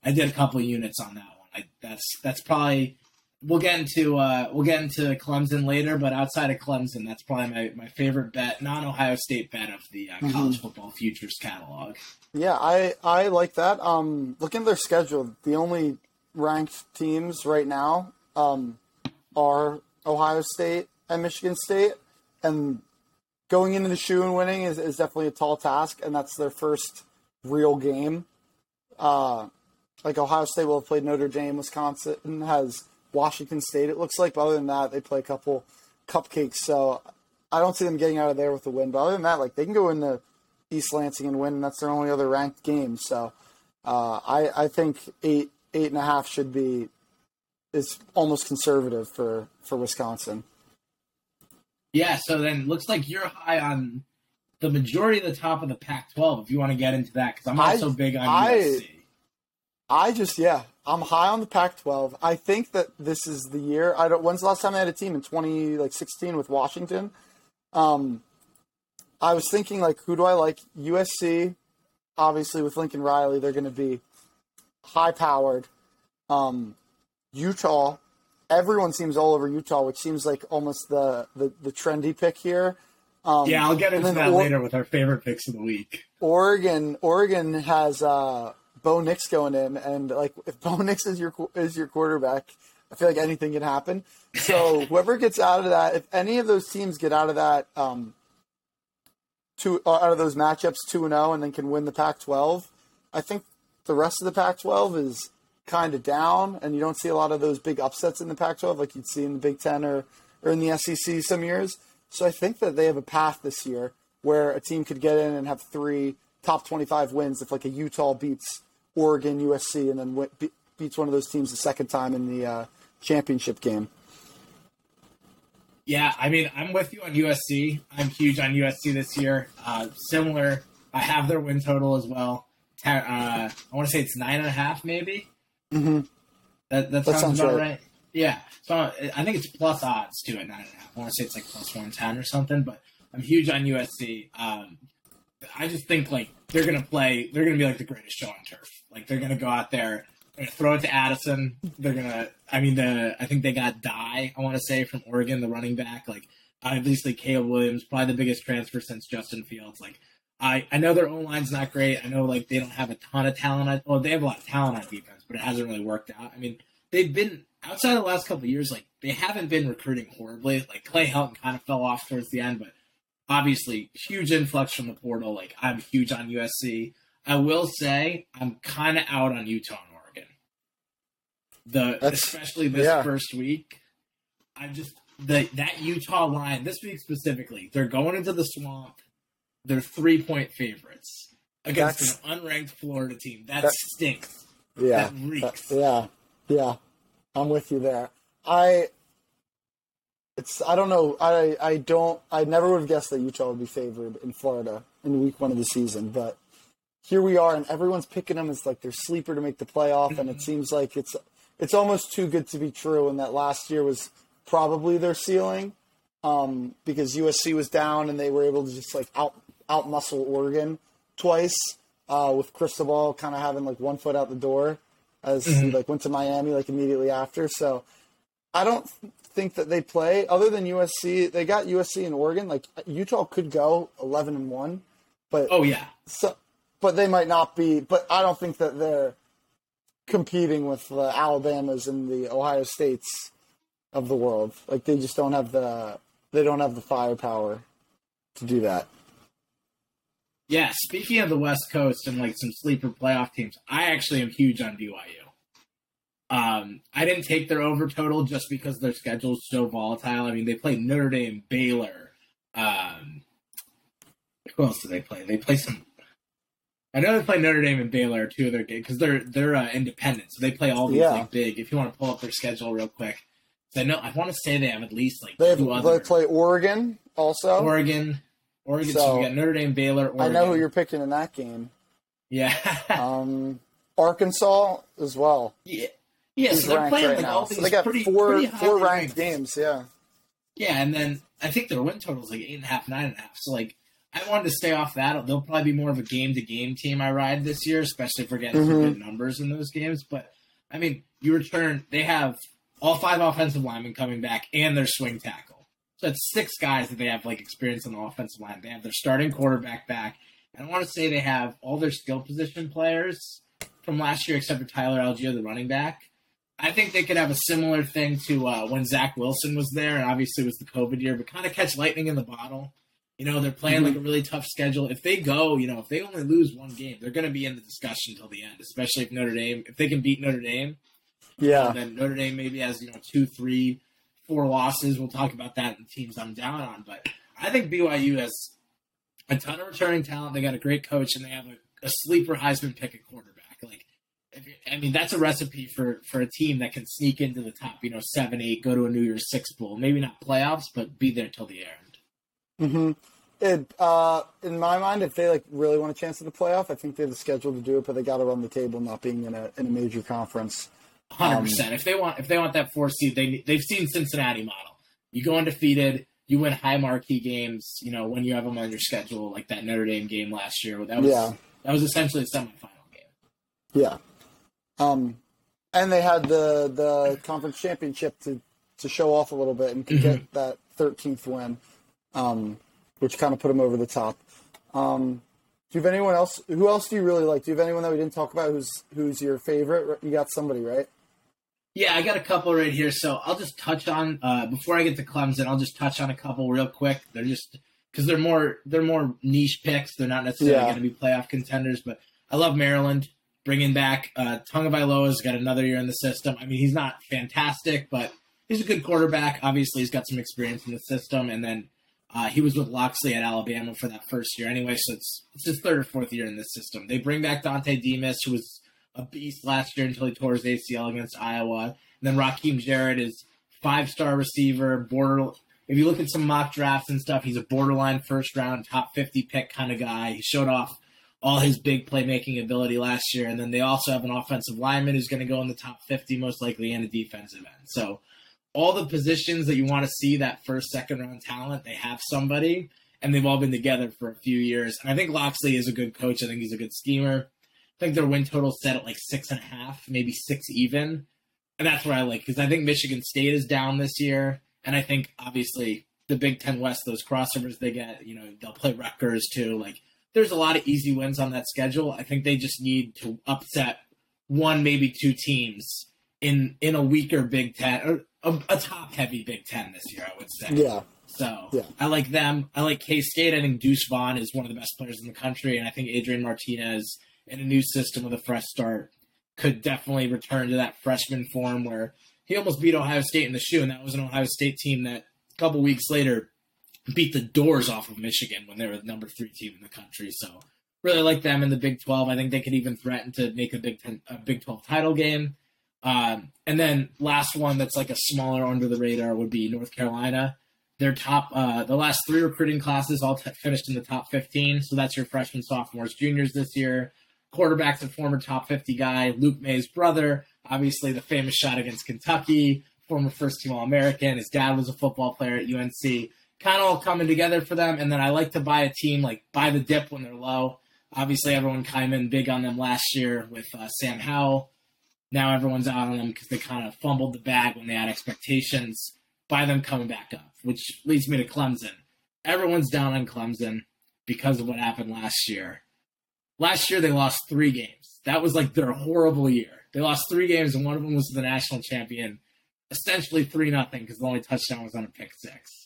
I did a couple of units on that one. I, that's that's probably we'll get into uh, we'll get into Clemson later, but outside of Clemson, that's probably my, my favorite bet, non Ohio State bet of the uh, Mm-hmm. college football futures catalog. Yeah, I I like that. Um, looking at their schedule, the only ranked teams right now um, are Ohio State and Michigan State, and going into the shoe and winning is, is definitely a tall task, and that's their first real game. Uh, like Ohio State will have played Notre Dame, Wisconsin has Washington State. It looks like, but other than that, they play a couple cupcakes. So I don't see them getting out of there with a win. But other than that, like they can go into East Lansing and win. And that's their only other ranked game. So uh, I I think eight eight and a half should be is almost conservative for for Wisconsin. Yeah, so then looks like you're high on the majority of the top of the Pac-12. If you want to get into that, because I'm I- so big on I- USC. I just yeah, I'm high on the Pac-12. I think that this is the year. I don't. When's the last time I had a team in 20 like 16 with Washington? Um, I was thinking like, who do I like? USC, obviously with Lincoln Riley, they're going to be high-powered. Um, Utah, everyone seems all over Utah, which seems like almost the the, the trendy pick here. Um, Yeah, I'll get into that Or- later with our favorite picks of the week. Oregon, Oregon has uh, Bo Nix going in, and like if Bo Nix is your is your quarterback, I feel like anything can happen. So whoever gets out of that, if any of those teams get out of that, um, two uh, out of those matchups two and zero, and then can win the Pac-12, I think the rest of the Pac-12 is kind of down, and you don't see a lot of those big upsets in the Pac-12 like you'd see in the Big Ten or or in the SEC some years. So I think that they have a path this year where a team could get in and have three top 25 wins if like a Utah beats Oregon, USC, and then wi- be- beats one of those teams the second time in the uh, championship game. Yeah, I mean, I'm with you on USC. I'm huge on USC this year. Uh, similar, I have their win total as well. Uh, I want to say it's nine and a half, maybe. Mhm. That that That sounds, sounds about right. right. Yeah, so I think it's plus odds too at nine and a half. I want to say it's like plus one ten or something. But I'm huge on USC. Um, I just think like they're gonna play. They're gonna be like the greatest show on turf. Like they're gonna go out there. They're gonna throw it to Addison. They're gonna. I mean, the I think they got Dye. I want to say from Oregon, the running back. Like obviously Caleb Williams, probably the biggest transfer since Justin Fields. Like I, I know their own line's not great. I know like they don't have a ton of talent. Well, they have a lot of talent on defense, but it hasn't really worked out. I mean, they've been outside the last couple years, like they haven't been recruiting horribly. Like Clay Helton kind of fell off towards the end, but obviously huge influx from the portal. Like I'm huge on USC. I will say I'm kind of out on Utah and Oregon. The That's- especially this yeah. first week, I just the that Utah line this week specifically. They're going into the swamp. They're three point favorites against That's- an unranked Florida team. That, That- stinks. Yeah. That reeks. Uh, yeah. Yeah. I'm with you there. I it's I don't know. I I don't I never would have guessed that Utah would be favored in Florida in week one of the season, but here we are and everyone's picking them as like their sleeper to make the playoff and it seems like it's it's almost too good to be true and that last year was probably their ceiling. Um, because USC was down and they were able to just like out out muscle Oregon twice, uh, with Cristobal kind of having like one foot out the door as he like went to Miami like immediately after. So I don't think that they play other than USC. They got USC and Oregon. Like Utah could go eleven and one, but Oh yeah. so, but they might not be. But I don't think that they're competing with the Alabamas and the Ohio States of the world. Like they just don't have the they don't have the firepower to do that. Yeah, speaking of the West Coast and like some sleeper playoff teams, I actually am huge on BYU. Um, I didn't take their over total just because their schedule is so volatile. I mean, they play Notre Dame, Baylor. Um, who else do they play? They play some. I know they play Notre Dame and Baylor two of their games because they're they're uh, independent, so they play all these Yeah. like big. If you want to pull up their schedule real quick, so I know I want to say they have at least like They have, they play Oregon also. Oregon, Oregon. So, So, we got Notre Dame, Baylor. Oregon. I know who you're picking in that game. Yeah. Um, Arkansas as well. Yeah, yeah. So they're playing right like now. all So these they got pretty, four pretty four ranked games. Yeah. Yeah, and then I think their win total is like eight and a half, nine and a half. So like, I wanted to stay off that. They'll probably be more of a game to game team I ride this year, especially if we're getting some Mhm. good numbers in those games. But I mean, you return. They have all five offensive linemen coming back and their swing tackle. So it's six guys that they have like experience on the offensive line. They have their starting quarterback back. And I want to say they have all their skill position players from last year, except for Tyler Allgeier, the running back. I think they could have a similar thing to uh, when Zach Wilson was there, and obviously it was the COVID year, but kind of catch lightning in the bottle. You know, they're playing like a really tough schedule. If they go, you know, if they only lose one game, they're going to be in the discussion until the end, especially if Notre Dame, if they can beat Notre Dame, Yeah. and then Notre Dame maybe has, you know, two, three, four losses. We'll talk about that in the teams I'm down on. But I think BYU has a ton of returning talent. They got a great coach, and they have a, a sleeper Heisman pick at quarterback. Like, if you, I mean, that's a recipe for for a team that can sneak into the top. You know, seven, eight, go to a New Year's Six bowl. Maybe not playoffs, but be there till the end. hmm It, uh, in my mind, if they like really want a chance at the playoff, I think they have the schedule to do it, but they got to run the table, not being in a in a major conference. Hundred Um, percent. If they want, if they want that four seed, they they've seen Cincinnati model. You go undefeated. You win high marquee games. You know when you have them on your schedule, like that Notre Dame game last year. That was Yeah. that was essentially a semifinal game. Yeah. Um, and they had the the conference championship to to show off a little bit and could get that 13th win, um, which kind of put them over the top. Um, do you have anyone else? Who else do you really like? Do you have anyone that we didn't talk about who's who's your favorite? You got somebody, right? Yeah, I got a couple right here, so I'll just touch on uh, before I get to Clemson. I'll just touch on a couple real quick. They're just because they're more they're more niche picks. They're not necessarily Yeah. going to be playoff contenders, but I love Maryland bringing back uh, Tagovailoa's got another year in the system. I mean, he's not fantastic, but he's a good quarterback. Obviously, he's got some experience in the system, and then uh, he was with Locksley at Alabama for that first year anyway, so it's it's his third or fourth year in this system. They bring back Dontay Demus, who was a beast last year until he tore his ACL against Iowa. And then Rakim Jarrett is five star receiver, border. If you look at some mock drafts and stuff, he's a borderline first round, top fifty pick kind of guy. He showed off all his big playmaking ability last year, and then they also have an offensive lineman who's going to go in the top fifty most likely, and a defensive end. So all the positions that you want to see that first, second round talent, they have somebody, and they've all been together for a few years. And I think Locksley is a good coach. I think he's a good schemer. I think their win total set at like six and a half, maybe six even. And that's what I like because I think Michigan State is down this year. And I think obviously the Big Ten West, those crossovers they get, you know, they'll play Rutgers too. Like there's a lot of easy wins on that schedule. I think they just need to upset one, maybe two teams in in a weaker Big Ten or a, a top heavy Big Ten this year. I would say. Yeah. So Yeah. I like them. I like K State. I think Deuce Vaughn is one of the best players in the country, and I think Adrian Martinez in a new system with a fresh start could definitely return to that freshman form where he almost beat Ohio State in the shoe, and that was an Ohio State team that a couple weeks later beat the doors off of Michigan when they were the number three team in the country. So really like them in the Big Twelve. I think they could even threaten to make a Big Ten, a Big Twelve title game. Um, and then last one that's like a smaller under the radar would be North Carolina. Their top, uh, the last three recruiting classes all t- finished in the top 15. So that's your freshmen, sophomores, juniors this year. Quarterback's a former top 50 guy, Luke Maye's brother. Obviously, the famous shot against Kentucky, former first team All American. His dad was a football player at UNC. Kind of all coming together for them. And then I like to buy a team, like buy the dip when they're low. Obviously, everyone came in big on them last year with uh, Sam Howell. Now everyone's out on them because they kind of fumbled the bag when they had expectations by them coming back up, which leads me to Clemson. Everyone's down on Clemson because of what happened last year. Last year they lost three games. That was like their horrible year. They lost three games, and one of them was the national champion, essentially three nothing because the only touchdown was on a pick six.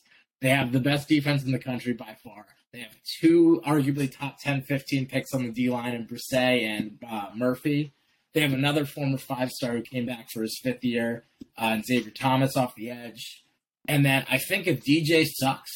They have the best defense in the country by far. They have two arguably top 10, 15 picks on the D line in Bresee and uh, Murphy. They have another former five star who came back for his fifth year, uh, and Xavier Thomas off the edge. And then I think if DJ sucks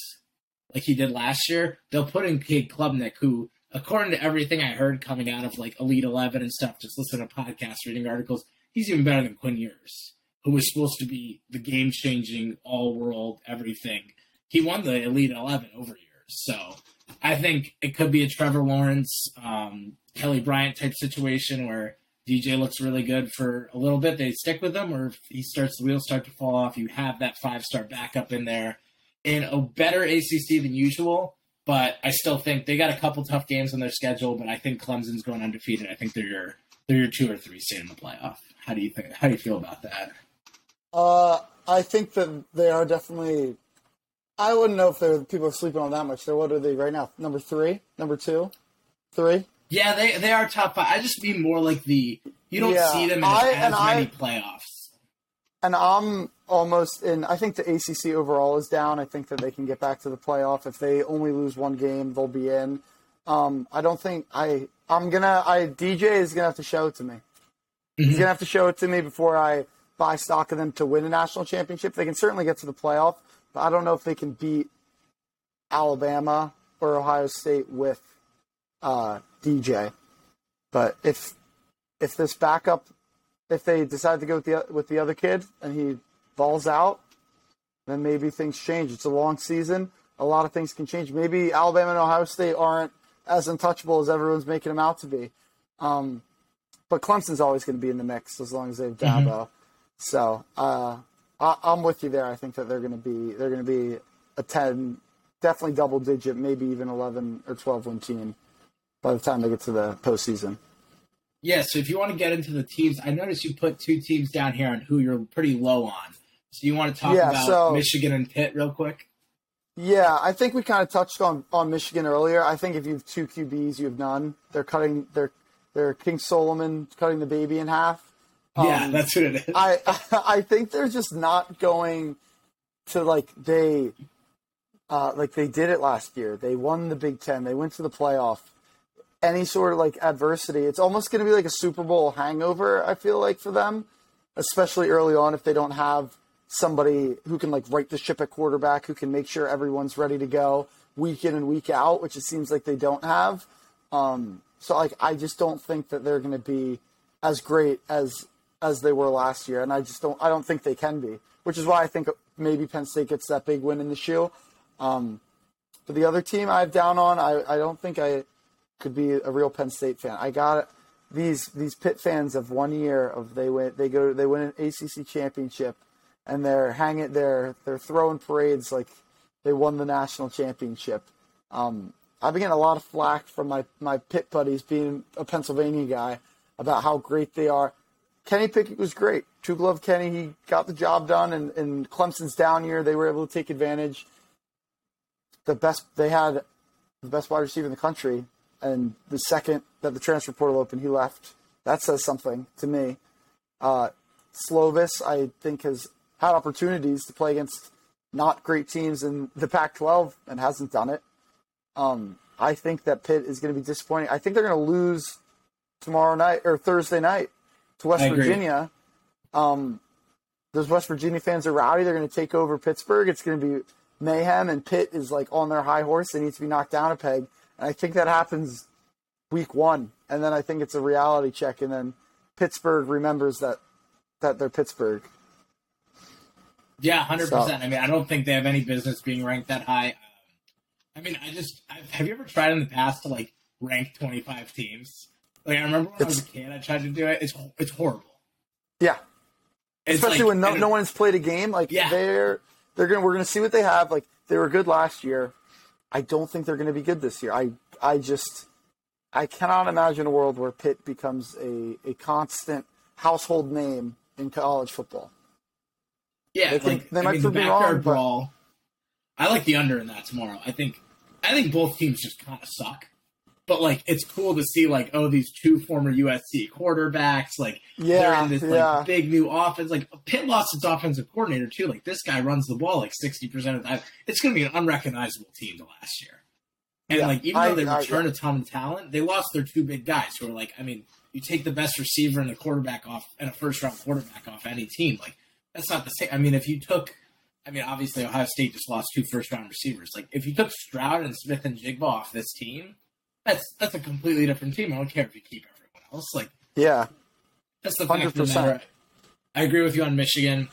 like he did last year, they'll put in Cade Klubnik, who, according to everything I heard coming out of like Elite Eleven and stuff, just listen to podcasts, reading articles, he's even better than Quinn Ewers, who was supposed to be the game changing, all world, everything. He won the Elite Eleven over Ewers, so I think it could be a Trevor Lawrence, um, Kelly Bryant type situation where DJ looks really good for a little bit. They stick with him, or if he starts the wheels start to fall off, you have that five star backup in there in a better ACC than usual. But I still think they got a couple tough games on their schedule. But I think Clemson's going undefeated. I think they're your they're your two or three seed in the playoff. How do you think? How do you feel about that? Uh, I think that they are definitely. I wouldn't know if they're people are sleeping on that much. They're what are they right now? Number three, number two, three. Yeah, they they are top five. I just mean more like the you don't Yeah, see them in I- as and I- many playoffs. And I'm almost in. I think the ACC overall is down. I think that they can get back to the playoff. If they only lose one game, they'll be in. Um, I don't think I. I'm gonna. I DJ is gonna have to show it to me. He's gonna have to show it to me before I buy stock of them to win a national championship. They can certainly get to the playoff, I don't know if they can beat Alabama or Ohio State with uh, DJ. But if if this backup, if they decide to go with the with the other kid and he balls out, then maybe things change. It's a long season. A lot of things can change. Maybe Alabama and Ohio State aren't as untouchable as everyone's making them out to be. Um, but Clemson's always going to be in the mix as long as they have Dabo. So uh, I, I'm with you there. I think that they're going to be they're going to be a ten, definitely double digit, maybe even eleven or twelve win team by the time they get to the postseason. Yeah, so if you want to get into the teams, I noticed you put two teams down here on who you're pretty low on. So you want to talk Yeah, about so- Michigan and Pitt real quick? Yeah, I think we kind of touched on, on Michigan earlier. I think if you have two QBs, you have none. They're cutting they're they're King Solomon cutting the baby in half. Yeah, Um, that's what it is. I I think they're just not going to like they uh, like they did it last year. They won the Big Ten. They went to the playoff. Any sort of like adversity, it's almost going to be like a Super Bowl hangover. I feel like for them, especially early on, if they don't have somebody who can like right the ship at quarterback, who can make sure everyone's ready to go week in and week out, which it seems like they don't have. Um, so like I just don't think that they're going to be as great as as they were last year, and I just don't I don't think they can be, which is why I think maybe Penn State gets that big win in the shoe. Um, but the other team I have down on, I, I don't think I could be a real Penn State fan. I got these these Pitt fans of one year of they win they go they win an ACC championship, and they're hanging they're they're throwing parades like they won the national championship. Um, I've been getting a lot of flack from my my Pitt buddies, being a Pennsylvania guy, about how great they are. Kenny Pickett was great. Two glove Kenny, he got the job done, and, and Clemson's down year, they were able to take advantage. The best they had, the best wide receiver in the country, and the second that the transfer portal opened, he left. That says something to me. Uh, Slovis, I think, has had opportunities to play against not great teams in the Pac-12 and hasn't done it. Um, I think that Pitt is going to be disappointing. I think they're going to lose tomorrow night or Thursday night to West Virginia. Um, those West Virginia fans are rowdy. They're going to take over Pittsburgh. It's going to be mayhem, and Pitt is like on their high horse. They need to be knocked down a peg, and I think that happens week one, and then I think it's a reality check, and then Pittsburgh remembers that that they're Pittsburgh. Yeah, hundred so. percent. I mean, I don't think they have any business being ranked that high. I mean, I just I've, have you ever tried in the past to like rank twenty five teams? Like I remember when it's, I was a kid, I tried to do it. It's it's horrible. Yeah, it's especially like, when no, no one's played a game. Like yeah. they're they're gonna we're gonna see what they have. Like they were good last year. I don't think they're gonna be good this year. I I just I cannot imagine a world where Pitt becomes a, a constant household name in college football. Yeah, they, think, like, they I might mean, prove me wrong. Brawl, but... I like the under in that tomorrow. I think I think both teams just kind of suck. But like it's cool to see like oh these two former USC quarterbacks like yeah, they're in this like yeah. big new offense. Like Pitt lost its offensive coordinator too. Like this guy runs the ball like sixty percent of the time. It's going to be an unrecognizable team to last year. And yeah, like even though they I, returned I, a ton of talent they lost their two big guys who are like I mean you take the best receiver and a quarterback off and a first round quarterback off any team like that's not the same. I mean if you took I mean, obviously, Ohio State just lost two first round receivers. Like, if you took Stroud and Smith-Njigba off this team, that's that's a completely different team. I don't care if you keep everyone else. Like, yeah, that's the fact of the matter. I agree with you on Michigan.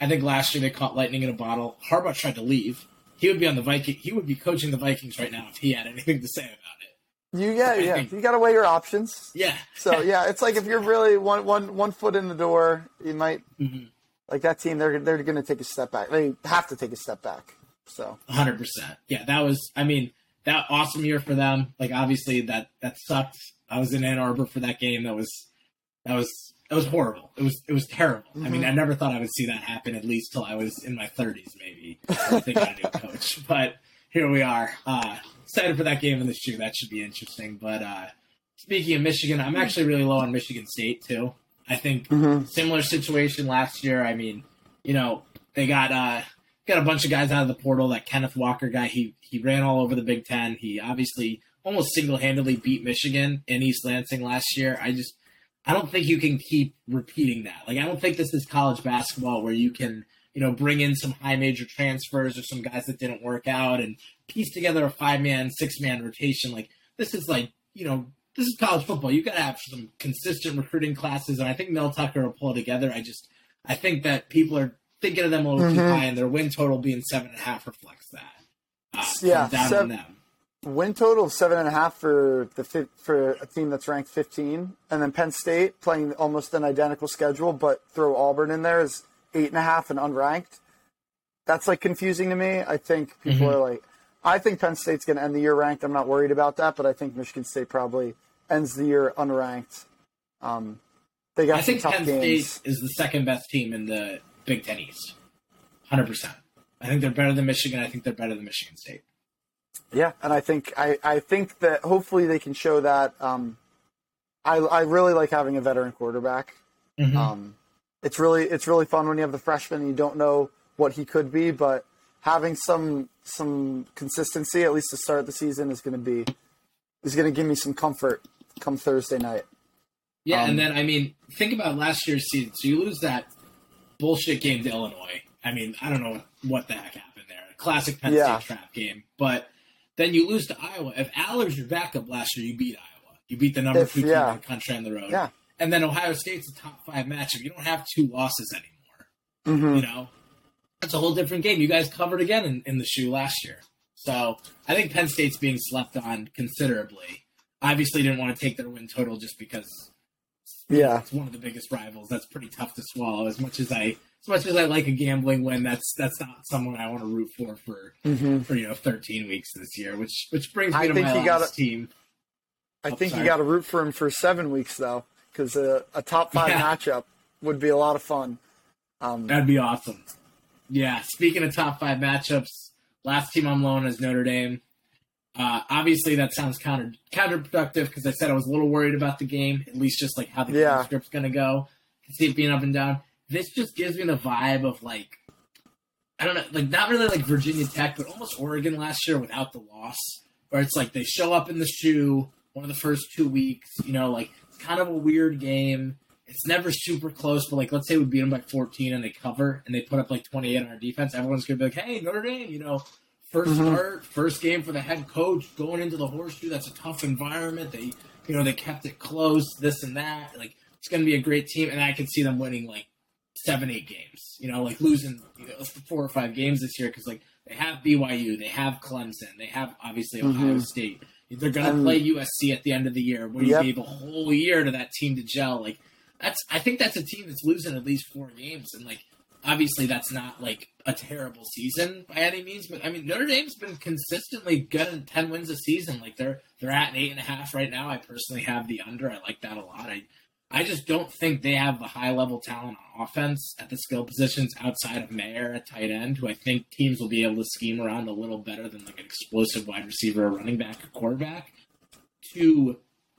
I think last year they caught lightning in a bottle. Harbaugh tried to leave. He would be on the Viking. He would be coaching the Vikings right now if he had anything to say about it. You yeah yeah. Think, you got to weigh your options. Yeah. so yeah, it's like if you're really one one one foot in the door, you might. Mm-hmm like that team, they're they're going to take a step back. They have to take a step back. So, hundred percent. Yeah, that was. I mean, that awesome year for them. Like obviously that that sucked. I was in Ann Arbor for that game. That was that was it was horrible. It was it was terrible. Mm-hmm. I mean, mm-hmm. I never thought I would see that happen. At least till I was in my thirties, maybe. I think I knew coach, but here we are. Uh, excited for that game in the shoe. That should be interesting. But uh, speaking of Michigan, I'm actually really low on Michigan State too. I think mm-hmm. similar situation last year. I mean, you know, they got uh, got a bunch of guys out of the portal. That Kenneth Walker guy, he he ran all over the Big Ten. He obviously almost single handedly beat Michigan in East Lansing last year. I just I don't think you can keep repeating that. Like I don't think this is college basketball where you can you know bring in some high major transfers or some guys that didn't work out and piece together a five man six man rotation. Like this is like you know this is college football. You got to have some consistent recruiting classes, and I think Mel Tucker will pull together. I just I think that people are thinking of them a little mm-hmm. too high, and their win total being seven and a half reflects that. Uh, yeah, down seven, on them. Win total of seven and a half for the for a team that's ranked 15, and then Penn State playing almost an identical schedule, but throw Auburn in there is eight and a half and unranked. That's like confusing to me. I think people mm-hmm. are like, I think Penn State's going to end the year ranked. I'm not worried about that, but I think Michigan State probably ends the year unranked. Um, they got I think Penn games. State is the second best team in the Big Ten East. Hundred percent. I think they're better than Michigan. I think they're better than Michigan State. Yeah, and I think I, I think that hopefully they can show that. Um, I I really like having a veteran quarterback. Mm-hmm. Um, it's really it's really fun when you have the freshman and you don't know what he could be, but having some some consistency at least to start the season is going to be is going to give me some comfort come Thursday night. Yeah, um, and then I mean, think about last year's season. So you lose that bullshit game to Illinois. I mean, I don't know what the heck happened there. Classic Penn yeah. State trap game. But then you lose to Iowa. If Allar's your backup last year, you beat Iowa. You beat the number if, two team yeah. in the country on the road. Yeah. And then Ohio State's a top five matchup. You don't have two losses anymore. Mm-hmm. You know, that's a whole different game. You guys covered again in, in the shoe last year. So I think Penn State's being slept on considerably. Obviously, didn't want to take their win total just because. Yeah, it's one of the biggest rivals. That's pretty tough to swallow. As much as I, as much as I like a gambling win, that's that's not someone I want to root for for mm-hmm. for you know 13 weeks this year. Which which brings me I to think my last team. I oh, think sorry. you got to root for him for seven weeks though, because a, a, top five yeah. matchup would be a lot of fun. Um, That'd be awesome. Yeah. Speaking of top five matchups, Last team I'm loan is Notre Dame. Uh, obviously, that sounds counter counterproductive because I said I was a little worried about the game, at least just like how the Yeah. script's going to go. I see it being up and down. This just gives me the vibe of like, I don't know, like not really like Virginia Tech, but almost Oregon last year without the loss, where it's like they show up in the shoe one of the first two weeks, you know, like it's kind of a weird game. It's never super close, but like let's say we beat them by 14 and they cover and they put up like 28 on our defense, everyone's gonna be like, hey, Notre Dame, you know, 1st Mhm. start, first game for the head coach, going into the horseshoe. That's a tough environment. They, you know, they kept it close, this and that. Like it's gonna be a great team, and I could see them winning like seven, eight games. You know, like losing you know, four or five games this year because like they have BYU, they have Clemson, they have obviously Ohio Mhm. State. They're going to And- play USC at the end of the year, where Yep. you gave a whole year to that team to gel. Like that's, I think that's a team that's losing at least four games, and like obviously that's not like a terrible season by any means. But I mean, Notre Dame's been consistently good in ten wins a season. Like they're they're at an eight and a half right now. I personally have the under. I like that a lot. I I just don't think they have the high level talent on offense at the skill positions outside of Mayer at tight end, who I think teams will be able to scheme around a little better than like an explosive wide receiver, a running back, a quarterback, to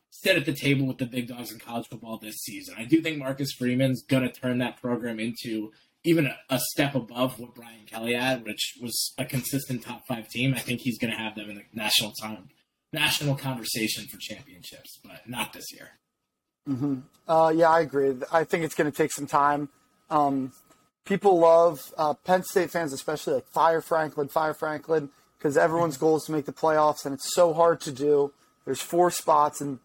sit at the table with the big dogs in college football this season. I do think Marcus Freeman's going to turn that program into even a, step above what Brian Kelly had, which was a consistent top five team. I think he's going to have them in the national time, national conversation for championships, but not this year. hmm Uh, yeah, I agree. I think it's going to take some time. Um, people love uh, Penn State fans, especially like fire Franklin, fire Franklin, because everyone's goal is to make the playoffs, and it's so hard to do. There's four spots, and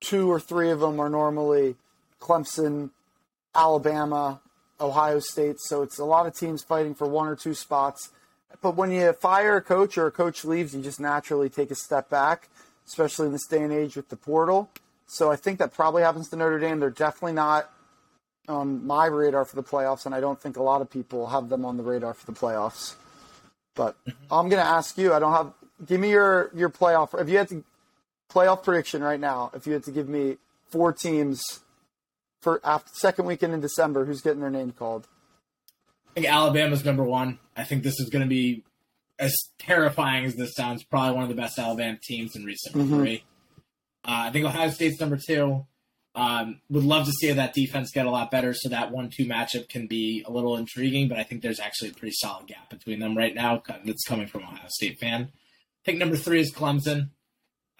two or three of them are normally Clemson, Alabama, Ohio State. So it's a lot of teams fighting for one or two spots. But when you fire a coach or a coach leaves, you just naturally take a step back, especially in this day and age with the portal. So I think that probably happens to Notre Dame. They're definitely not on my radar for the playoffs, and I don't think a lot of people have them on the radar for the playoffs. But mm-hmm. I'm going to ask you. I don't have. Give me your your playoff. If you had to playoff prediction right now, if you had to give me four teams for after second weekend in December, who's getting their name called? I think Alabama's number one. I think this is going to be as terrifying as this sounds. Probably one of the best Alabama teams in recent Mhm. memory. Uh, I think Ohio State's number two. Um, would love to see that defense get a lot better, so that one-two matchup can be a little intriguing. But I think there's actually a pretty solid gap between them right now. That's coming from Ohio State fan. I think number three is Clemson.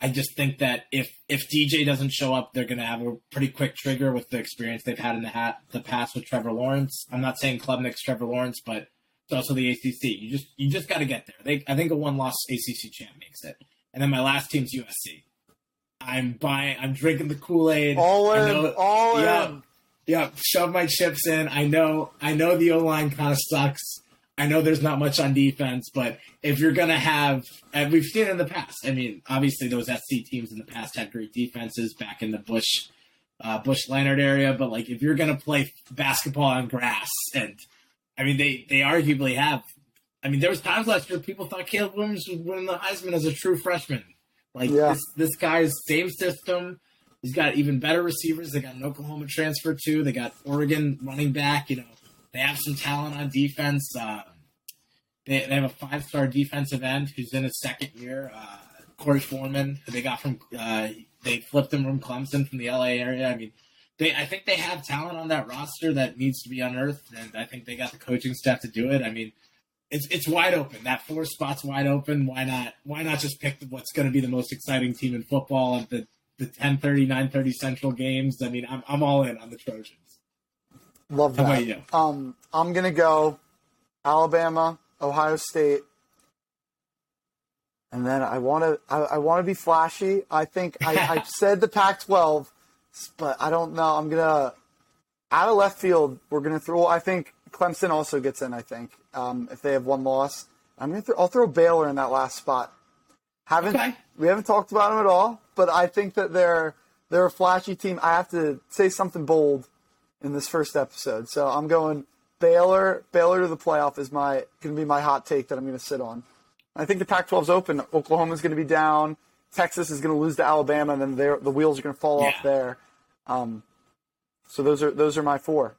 I just think that if if DJ doesn't show up, they're going to have a pretty quick trigger with the experience they've had in the hat the past with Trevor Lawrence. I'm not saying Club Klubnik's Trevor Lawrence, but it's also the ACC. You just you just got to get there. They, I think a one loss ACC champ makes it. And then my last team's USC. I'm buying. I'm drinking the Kool Aid. All in, know- all yeah. in. Yeah, shove my chips in. I know. I know the O line kind of sucks. I know there's not much on defense, but if you're gonna have, and we've seen in the past. I mean, obviously those SC teams in the past had great defenses back in the Bush, uh, Bush Leinart area. But like, if you're gonna play basketball on grass, and I mean, they they arguably have. I mean, there was times last year people thought Caleb Williams would win the Heisman as a true freshman. Like Yeah. this, this guy's same system. He's got even better receivers. They got an Oklahoma transfer too. They got Oregon running back. You know, they have some talent on defense. Uh, they, they have a five star defensive end who's in his second year. Uh, Korey Foreman, who they got from uh, they flipped him from Clemson from the LA area. I mean, they I think they have talent on that roster that needs to be unearthed, and I think they got the coaching staff to do it. I mean. It's, it's wide open. That four spot's wide open. Why not? Why not just pick what's going to be the most exciting team in football at the the 10:30, 9:30 Central games? I mean, I'm I'm all in on the Trojans. Love How that. about you? Um, I'm gonna go Alabama, Ohio State, and then I want to. I, I want to be flashy. I think I, I said the Pac-12, but I don't know. I'm gonna out of left field. We're gonna throw. I think Clemson also gets in. I think um, if they have one loss, I'm gonna. Throw, I'll throw Baylor in that last spot. Haven't Okay. we haven't talked about them at all, but I think that they're they're a flashy team. I have to say something bold in this first episode. So I'm going Baylor. Baylor to the playoff is my going to be my hot take that I'm going to sit on. I think the Pac-12's open. Oklahoma's going to be down. Texas is going to lose to Alabama, and then the wheels are going to fall off there. Um, so those are those are my four.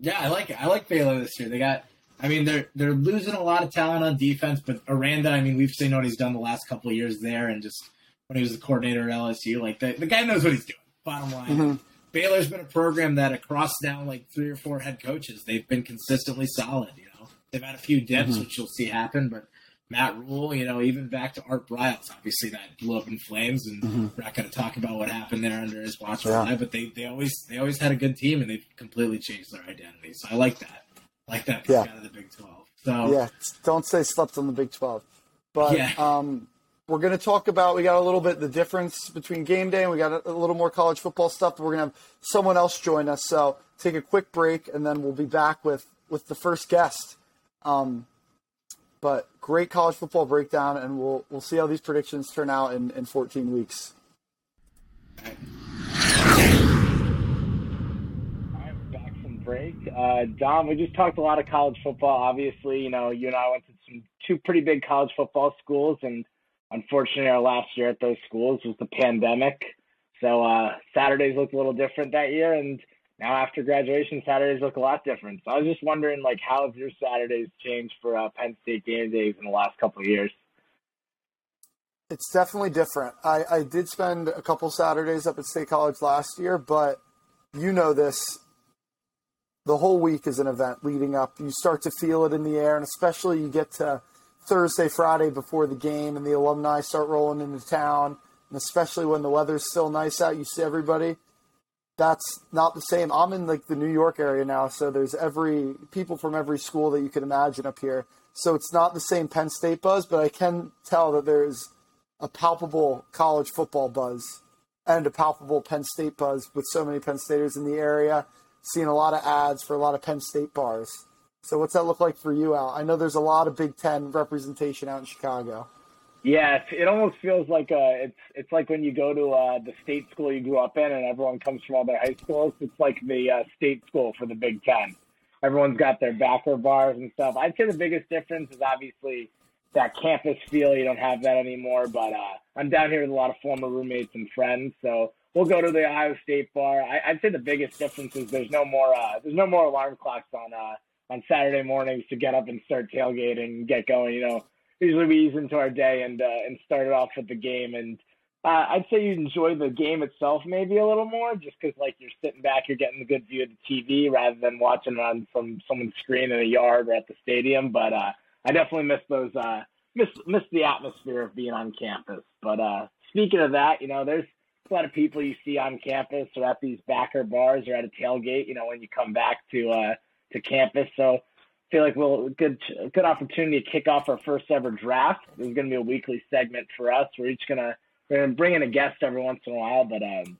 Yeah, I like it. I like Baylor this year. They got I mean, they're they're losing a lot of talent on defense, but Aranda, I mean, we've seen what he's done the last couple of years there, and just when he was the coordinator at LSU, like the, the guy knows what he's doing. Bottom line, mm-hmm. Baylor's been a program that across now like three or four head coaches, they've been consistently solid. You know, they've had a few dips, mm-hmm. which you'll see happen, but Matt Rhule, you know, even back to Art Briles, obviously that blew up in flames, and mm-hmm. we're not going to talk about what happened there under his watch. Yeah. But they, they always they always had a good team, and they've completely changed their identity. So I like that. I like that yeah. out of the Big Twelve. So yeah, don't say slept on the Big Twelve, but yeah. um, we're going to talk about we got a little bit the difference between game day, and we got a, a little more college football stuff. We're going to have someone else join us, so take a quick break, and then we'll be back with with the first guest. Um, but great college football breakdown, and we'll we'll see how these predictions turn out in, in 14 weeks. All right. Back from break. Uh, Dom, we just talked a lot of college football. Obviously, you know, you and I went to some two pretty big college football schools, and unfortunately, our last year at those schools was the pandemic. So uh, Saturdays looked a little different that year, and now after graduation, Saturdays look a lot different. So I was just wondering, like, how have your Saturdays changed for uh, Penn State game days in the last couple of years? It's definitely different. I, I did spend a couple Saturdays up at State College last year, but you know this. The whole week is an event leading up. You start to feel it in the air, and especially you get to Thursday, Friday before the game, and the alumni start rolling into town. And especially when the weather's still nice out, you see everybody that's not the same. I'm in like the New York area now, so there's every people from every school that you could imagine up here. So it's not the same Penn State buzz, but I can tell that there's a palpable college football buzz and a palpable Penn State buzz with so many Penn Staters in the area. Seeing a lot of ads for a lot of Penn State bars. So what's that look like for you, Al? I know there's a lot of Big Ten representation out in Chicago. Yeah, it almost feels like uh, it's it's like when you go to uh, the state school you grew up in, and everyone comes from all their high schools. It's like the uh, state school for the Big Ten. Everyone's got their backer bars and stuff. I'd say the biggest difference is obviously that campus feel. You don't have that anymore. But uh, I'm down here with a lot of former roommates and friends, so we'll go to the Ohio State bar. I, would say the biggest difference is there's no more uh, there's no more alarm clocks on uh, on Saturday mornings to get up and start tailgating and get going. You know usually we ease into our day and uh, and start it off with the game. And uh, I'd say you enjoy the game itself maybe a little more, just because like you're sitting back, you're getting a good view of the TV rather than watching it on some someone's screen in a yard or at the stadium. But uh, I definitely miss those uh, miss miss the atmosphere of being on campus. But uh, speaking of that, you know, there's a lot of people you see on campus or at these backer bars or at a tailgate. You know, when you come back to uh, to campus, so I feel like we'll good good opportunity to kick off our first ever draft. This is going to be a weekly segment for us. We're each gonna we're gonna bring in a guest every once in a while, but um,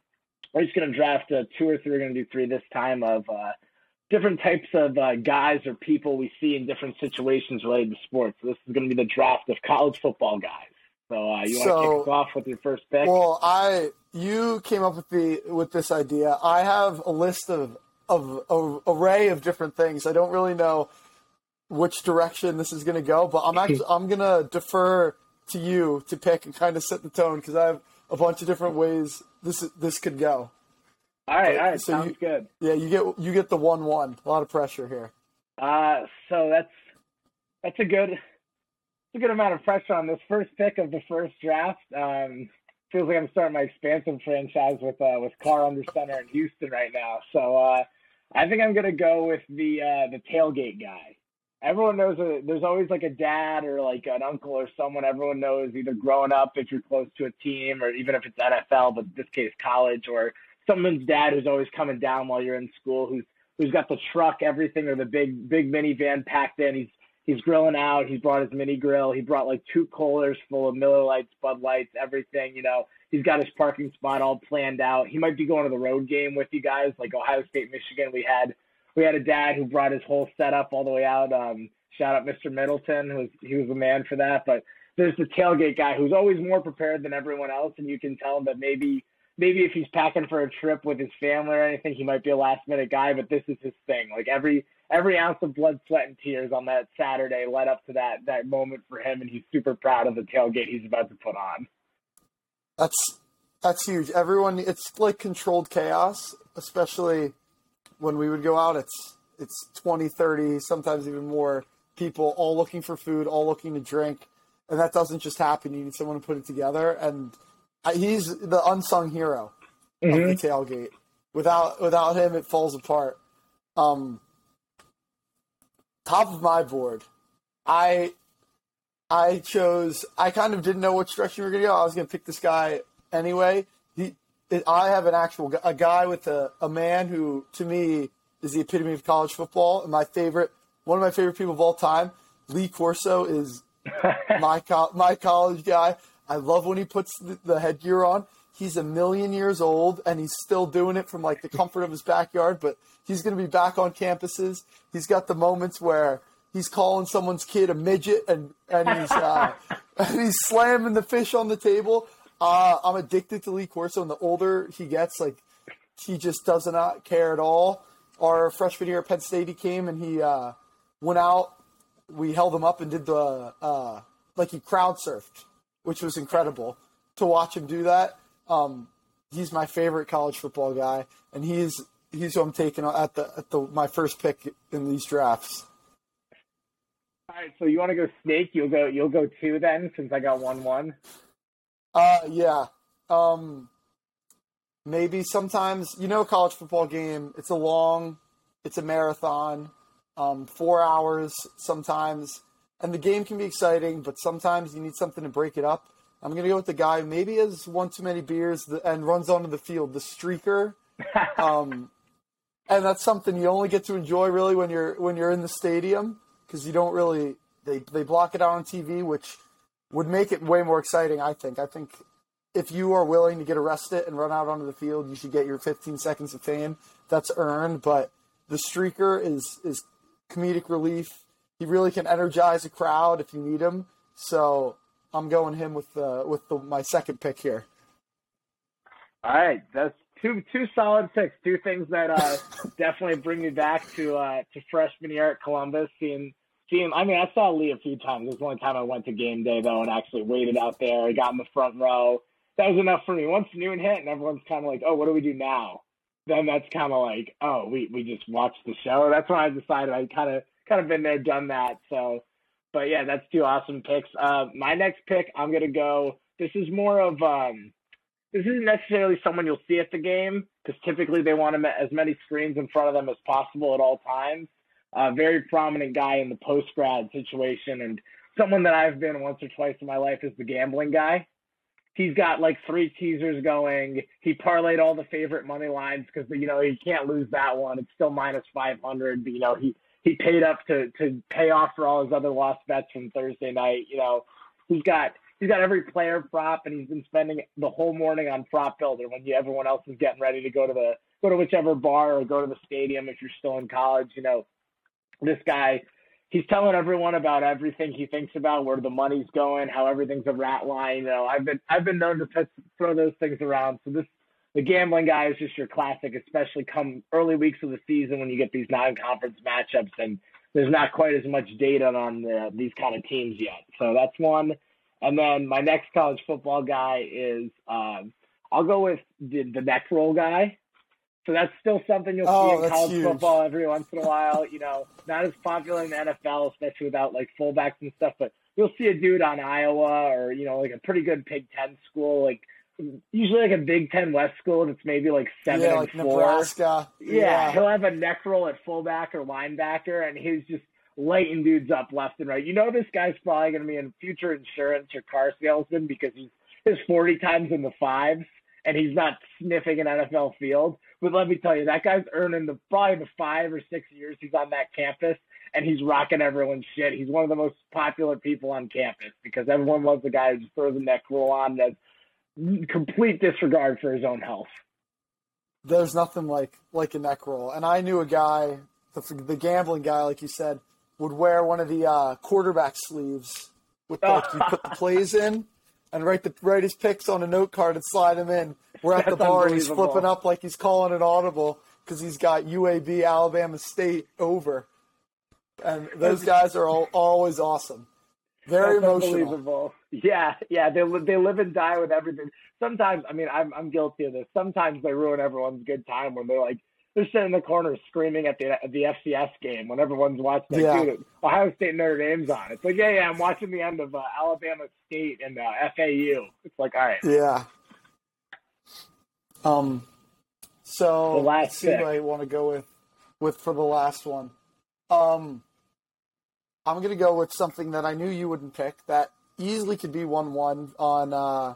we're just gonna draft uh, two or three. We're gonna do three this time of uh, different types of uh, guys or people we see in different situations related to sports. So this is gonna be the draft of college football guys. So uh, you want to so, kick us off with your first pick? Well, I you came up with the with this idea. I have a list of of, of array of different things. I don't really know which direction this is going to go, but I'm actually I'm going to defer to you to pick and kind of set the tone because I have a bunch of different ways this this could go. All right, but, all right, so sounds you, good. Yeah, you get you get the one one. A lot of pressure here. Uh so that's that's a good a good amount of pressure on this first pick of the first draft. Um, feels like I'm starting my expansive franchise with uh, with Carr under center in Houston right now. So uh, I think I'm gonna go with the uh, the tailgate guy everyone knows there's always like a dad or like an uncle or someone everyone knows either growing up if you're close to a team or even if it's NFL, but in this case college or someone's dad who's always coming down while you're in school who's who's got the truck, everything or the big big minivan packed in. He's he's grilling out. He brought his mini grill. He brought like two coolers full of Miller Lites, Bud Lights, everything. You know, he's got his parking spot all planned out. He might be going to the road game with you guys, like Ohio State, Michigan. We had we had a dad who brought his whole setup all the way out. Um, shout out Mr. Middleton, who was he was the man for that. But there's the tailgate guy who's always more prepared than everyone else, and you can tell him that maybe maybe if he's packing for a trip with his family or anything, he might be a last minute guy. But this is his thing. Like every every ounce of blood, sweat, and tears on that Saturday led up to that that moment for him, and he's super proud of the tailgate he's about to put on. That's that's huge. Everyone, it's like controlled chaos, especially when we would go out, it's it's 20, 30, sometimes even more people all looking for food, all looking to drink. And that doesn't just happen. You need someone to put it together. And he's the unsung hero mm-hmm. of the tailgate. Without without him, it falls apart. Um, top of my board, I I chose. I kind of didn't know which direction we were going to go. I was going to pick this guy anyway. He, I have an actual a guy with a, a man who, to me, is the epitome of college football. And my favorite, one of my favorite people of all time, Lee Corso, is my my college guy. I love when he puts the, the headgear on. He's a million years old and he's still doing it from like the comfort of his backyard. But he's going to be back on campuses. He's got the moments where he's calling someone's kid a midget and and he's uh, and he's slamming the fish on the table. Uh, I'm addicted to Lee Corso, and the older he gets, like he just does not care at all. Our freshman year at Penn State, he came and he uh, went out. We held him up and did the uh, like he crowd surfed, which was incredible to watch him do that. Um, he's my favorite college football guy, and he's he's who I'm taking at the at the my first pick in these drafts. All right, so you want to go snake? You'll go. You'll go two then, since I got one one. Uh, yeah. Um, maybe sometimes you know, college football game. It's a long, it's a marathon. Um, four hours sometimes, and the game can be exciting, but sometimes you need something to break it up. I'm gonna go with the guy maybe has one too many beers and runs onto the field, the streaker. um, and that's something you only get to enjoy really when you're when you're in the stadium because you don't really they they block it out on TV, which would make it way more exciting. I think. I think if you are willing to get arrested and run out onto the field, you should get your 15 seconds of fame. That's earned, but the streaker is is comedic relief. He really can energize a crowd if you need him. So I'm going him with the with the, my second pick here. All right, that's two two solid picks. Two things that uh, definitely bring me back to uh, to freshman year at Columbus, seeing seeing. I mean, I saw Lee a few times. This one time I went to game day though, and actually waited out there. I got in the front row. That was enough for me. Once noon hit, and everyone's kind of like, "Oh, what do we do now?" Then that's kind of like, "Oh, we we just watched the show." That's when I decided I kind of kind of been there, done that. So, but yeah, that's two awesome picks. Uh, my next pick, I'm gonna go. This is more of um, this isn't necessarily someone you'll see at the game because typically they want to as many screens in front of them as possible at all times. A uh, very prominent guy in the post grad situation, and someone that I've been once or twice in my life is the gambling guy. He's got like three teasers going. He parlayed all the favorite money lines because you know he can't lose that one. It's still minus five hundred. You know he he paid up to to pay off for all his other lost bets from Thursday night. You know he's got he's got every player prop, and he's been spending the whole morning on prop builder when you, everyone else is getting ready to go to the go to whichever bar or go to the stadium if you're still in college. You know, this guy, he's telling everyone about everything he thinks about, where the money's going, how everything's a rat line. You know, I've been I've been known to throw those things around. So this the gambling guy is just your classic, especially come early weeks of the season when you get these non-conference matchups and there's not quite as much data on the, these kind of teams yet. So that's one. And then my next college football guy is um, I'll go with the, the neck roll guy. So that's still something you'll oh, see in college huge. football every once in a while. You know, not as popular in the NFL, especially without like fullbacks and stuff. But you'll see a dude on Iowa or you know like a pretty good Big Ten school, like usually like a Big Ten West school that's maybe like seven yeah, and like four. Nebraska. Yeah, yeah, he'll have a neck roll at fullback or linebacker, and he's just lighting dudes up left and right. You know this guy's probably going to be in future insurance or car salesman because he's his 40 times in the fives and he's not sniffing an NFL field. But let me tell you, that guy's earning the probably the five or six years he's on that campus and he's rocking everyone's shit. He's one of the most popular people on campus because everyone loves the guy who just throws the neck roll on and has complete disregard for his own health. There's nothing like like a neck roll. And I knew a guy, the, the gambling guy, like you said, would wear one of the uh, quarterback sleeves with like you put the plays in and write the write his picks on a note card and slide them in. We're at That's the bar and he's flipping up like he's calling an audible because he's got UAB Alabama State over, and those guys are all, always awesome. Very That's emotional. Yeah, yeah, they they live and die with everything. Sometimes, I mean, I'm I'm guilty of this. Sometimes they ruin everyone's good time when they're like they're sitting in the corner screaming at the at the FCS game when everyone's watching. Like, Yeah. dude, Ohio State and Notre Dame's on. It's like, yeah, yeah, I'm watching the end of uh, Alabama State and uh, FAU. It's like, all right, Yeah. Um. So The last see pick. what I want to go with with for the last one. Um. I'm gonna go with something that I knew you wouldn't pick. That easily could be one-one on. Uh,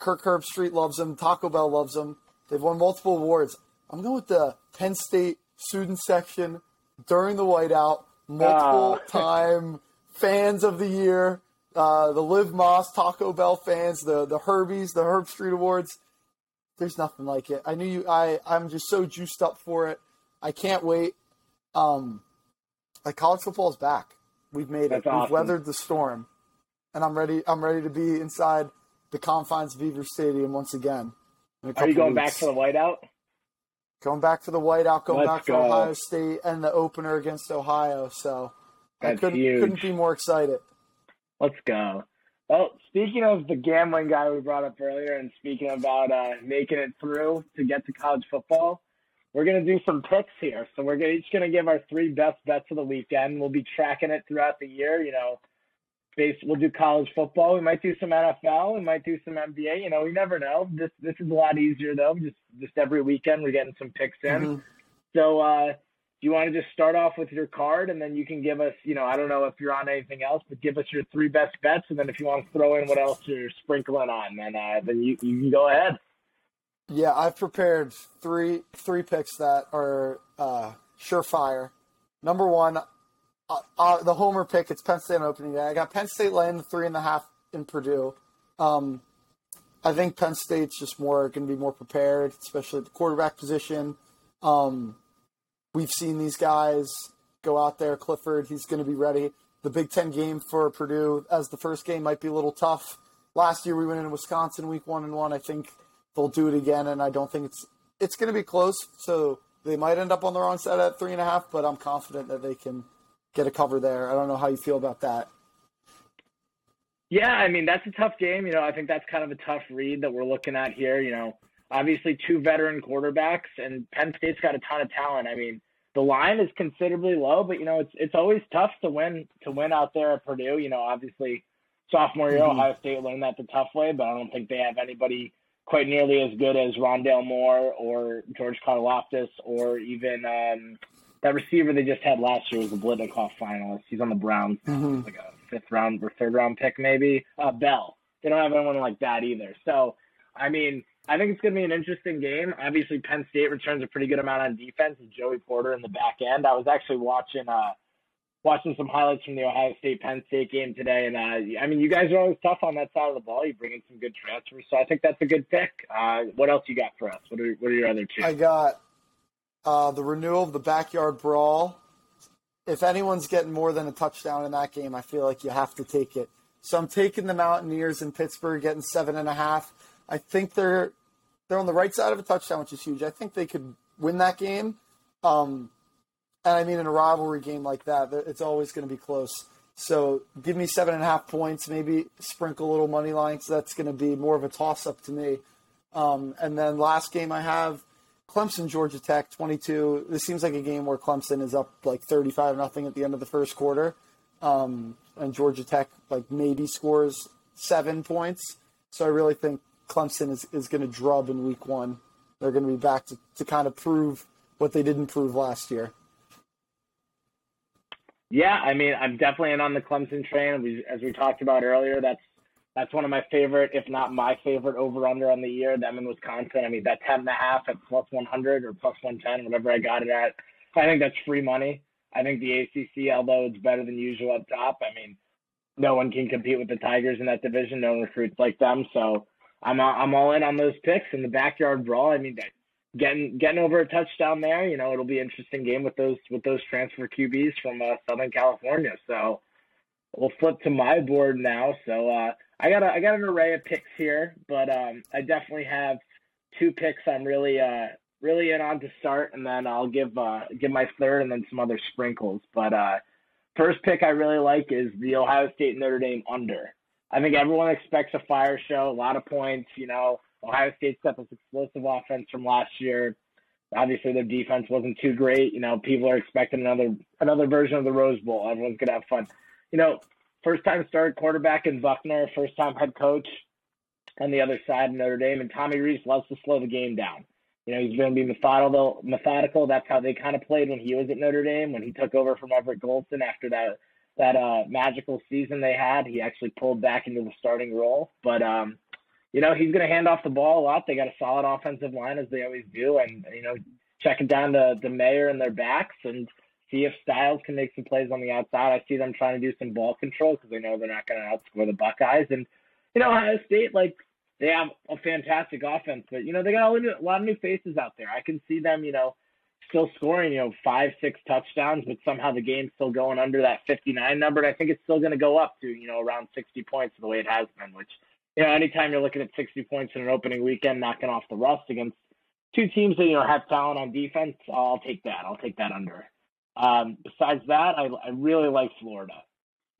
Kirk Herbstreit loves them. Taco Bell loves them. They've won multiple awards. I'm going with the Penn State student section during the whiteout. Multiple Ah. time fans of the year. Uh, the Live Más Taco Bell fans, the the Herbies, the Herbstreit Awards. There's nothing like it. I knew you. I I'm just so juiced up for it. I can't wait. Um, like college football is back. We've made That's it. We've weathered the storm, and I'm ready. I'm ready to be inside the confines of Beaver Stadium once again. are you going back weeks. for the whiteout? Going back for the whiteout, going Let's back for go. Ohio State and the opener against Ohio. So I couldn't huge. couldn't be more excited. Let's go. Well, speaking of the gambling guy we brought up earlier, and speaking about uh, making it through to get to college football, we're gonna do some picks here. So we're each gonna give our three best bets of the weekend. We'll be tracking it throughout the year. You know, base. We'll do college football. We might do some NFL. We might do some NBA. You know, we never know. This this is a lot easier though. Just just every weekend we're getting some picks in. Mhm. So, uh, do you want to just start off with your card, and then you can give us, you know, I don't know if you're on anything else, but give us your three best bets, and then if you want to throw in what else you're sprinkling on, then uh, then you, you can go ahead. Yeah, I've prepared three three picks that are uh, surefire. Number one, uh, uh, the homer pick. It's Penn State on opening day. I got Penn State laying the three and a half in Purdue. Um, I think Penn State's just more going to be more prepared, especially at the quarterback position. Um, we've seen these guys go out there. Clifford, he's going to be ready. The Big Ten game for Purdue, as the first game, might be a little tough. Last year we went into Wisconsin week one and one. I think they'll do it again, and I don't think it's it's going to be close. So they might end up on the wrong side at three and a half, but I'm confident that they can get a cover there. I don't know how you feel about that. Yeah, I mean that's a tough game. You know, I think that's kind of a tough read that we're looking at here. You know, obviously two veteran quarterbacks, and Penn State's got a ton of talent. I mean, the line is considerably low, but you know, it's it's always tough to win to win out there at Purdue. You know, obviously sophomore year Mhm. Ohio State learned that the tough way, but I don't think they have anybody quite nearly as good as Rondale Moore or George Karlaftis or even um, that receiver they just had last year was the Biletnikoff finalist. He's on the Browns Mhm. like a fifth round or third round pick maybe. Uh, Bell. They don't have anyone like that either. So, I mean, I think it's going to be an interesting game. Obviously, Penn State returns a pretty good amount on defense with Joey Porter in the back end. I was actually watching uh, watching some highlights from the Ohio State Penn State game today, and uh, I mean, you guys are always tough on that side of the ball. You bring in some good transfers, so I think that's a good pick. Uh, what else you got for us? What are what are your other two? I got uh, the renewal of the backyard brawl. If anyone's getting more than a touchdown in that game, I feel like you have to take it. So I'm taking the Mountaineers in Pittsburgh, getting seven and a half. I think they're they're on the right side of a touchdown, which is huge. I think they could win that game. Um, and I mean, in a rivalry game like that, it's always going to be close. So give me seven and a half points, maybe sprinkle a little money line. So that's going to be more of a toss up to me. Um, and then last game I have Clemson, Georgia Tech, 22. This seems like a game where Clemson is up like 35 nothing at the end of the first quarter. Um, and Georgia Tech like maybe scores seven points. So I really think Clemson is, is going to drub in week one. They're going to be back to, to kind of prove what they didn't prove last year. Yeah, I mean, I'm definitely in on the Clemson train. We, as we talked about earlier, that's that's one of my favorite, if not my favorite, over under on the year. Them in Wisconsin. I mean, that ten and a half at plus 100 or plus 110, whatever I got it at. I think that's free money. I think the ACC, although it's better than usual up top, I mean, no one can compete with the Tigers in that division. No one recruits like them. So I'm I'm all in on those picks in the backyard brawl. I mean, getting getting over a touchdown there. You know, it'll be an interesting game with those with those transfer QBs from uh, Southern California. So we'll flip to my board now. So uh, I got a, I got an array of picks here, but um, I definitely have two picks I'm really uh, really in on to start, and then I'll give uh, give my third, and then some other sprinkles. But uh, first pick I really like is the Ohio State Notre Dame under. I think everyone expects a fire show, a lot of points. You know, Ohio State's got this explosive offense from last year. Obviously, their defense wasn't too great. You know, people are expecting another another version of the Rose Bowl. Everyone's gonna have fun. You know, first time start quarterback in Buchner, first time head coach on the other side Notre Dame, and Tommy Rees loves to slow the game down. You know, he's going to be methodical. Methodical. That's how they kind of played when he was at Notre Dame. When he took over from Everett Golson after that that uh, magical season they had, he actually pulled back into the starting role. But um, you know, he's going to hand off the ball a lot. They got a solid offensive line as they always do, and you know, checking down the the mayor and their backs and see if Styles can make some plays on the outside. I see them trying to do some ball control because they know they're not going to outscore the Buckeyes. And you know, Ohio State like they have a fantastic offense, but you know they got a lot of new faces out there. I can see them, you know, still scoring, you know, five, six touchdowns, but somehow the game's still going under that 59 number. And I think it's still going to go up to, you know, around 60 points the way it has been. Which, you know, anytime you're looking at 60 points in an opening weekend, knocking off the rust against two teams that you know have talent on defense, I'll take that. I'll take that under. Um, besides that, I, I really like Florida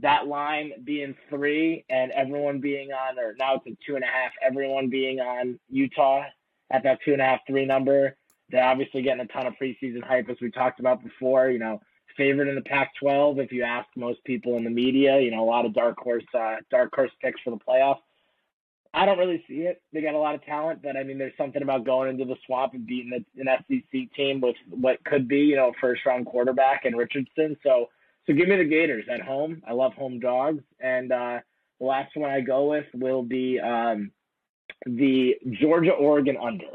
that line being three and everyone being on, or now it's a two and a half, everyone being on Utah at that two and a half, three number. They're obviously getting a ton of preseason hype, as we talked about before. You know, favorite in the Pac-12. If you ask most people in the media, you know, a lot of dark horse, uh, dark horse picks for the playoffs. I don't really see it. They got a lot of talent, but I mean, there's something about going into the swamp and beating an SEC team with what could be, you know, first round quarterback and Richardson. So so give me the Gators at home. I love home dogs. And uh, the last one I go with will be um, the Georgia Oregon under.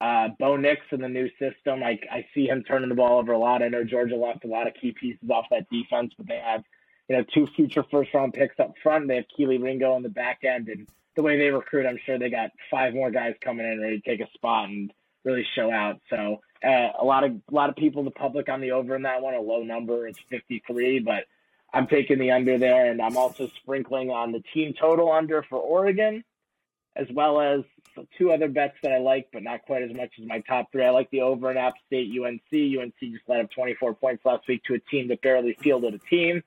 Uh, Bo Nix in the new system. I, I see him turning the ball over a lot. I know Georgia lost a lot of key pieces off that defense, but they have you know two future first round picks up front. They have Kelee Ringo on the back end, and the way they recruit, I'm sure they got five more guys coming in ready to take a spot and really show out. So uh, a lot of a lot of people, the public on the over in that one, a low number. It's 53, but I'm taking the under there, and I'm also sprinkling on the team total under for Oregon, as well as two other bets that I like, but not quite as much as my top three. I like the over in App State UNC. UNC just let up 24 points last week to a team that barely fielded a team,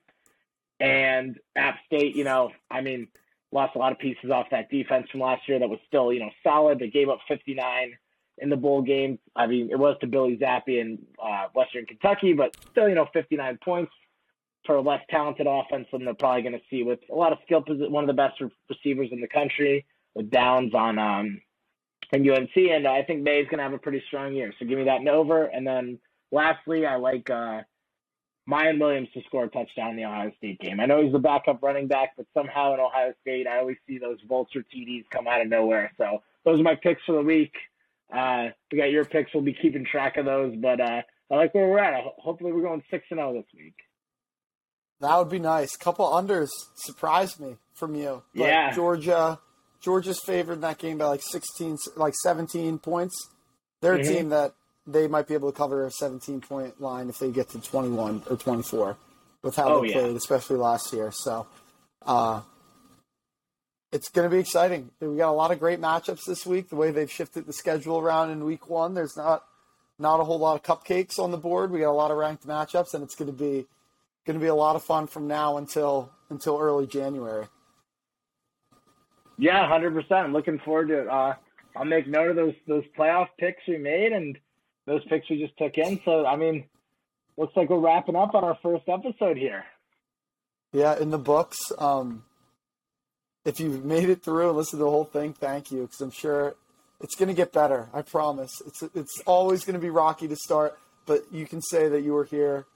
and App State, you know, I mean, lost a lot of pieces off that defense from last year that was still, you know, solid. They gave up 59 in the bowl game. I mean, it was to Bailey Zappe in uh, Western Kentucky, but still, you know, 59 points for a less talented offense than they're probably going to see with a lot of skill. One of the best receivers in the country with Downs on um, and UNC, and I think Maye is going to have a pretty strong year. So give me that and over. And then lastly, I like uh, Miyan Williams to score a touchdown in the Ohio State game. I know he's the backup running back, but somehow in Ohio State, I always see those vulture TDs come out of nowhere. So those are my picks for the week. Uh, we got your picks. We'll be keeping track of those, but uh, I like where we're at. Hopefully, we're going six and zero oh this week. That would be nice. Couple unders surprised me from you. Yeah, Georgia. Georgia's favored in that game by like sixteen, like seventeen points. They're mm-hmm. a team that they might be able to cover a seventeen point line if they get to twenty one or twenty four with how oh, they played, yeah. especially last year. So, uh, it's going to be exciting. We got a lot of great matchups this week. The way they've shifted the schedule around in week one, there's not not a whole lot of cupcakes on the board. We got a lot of ranked matchups, and it's going to be going to be a lot of fun from now until until early January. Yeah, hundred percent. I'm looking forward to it. Uh, I'll make note of those those playoff picks we made and those picks we just took in. So I mean, looks like we're wrapping up on our first episode here. Yeah, in the books. Um, if you've made it through and listened to the whole thing, thank you, because I'm sure it's going to get better. I promise. It's it's always going to be rocky to start, but you can say that you were here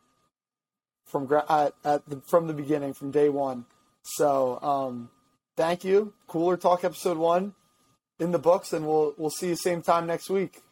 from at, at the, from the beginning, from day one. So um, thank you. Cooler Talk episode one in the books, and we'll we'll see you same time next week.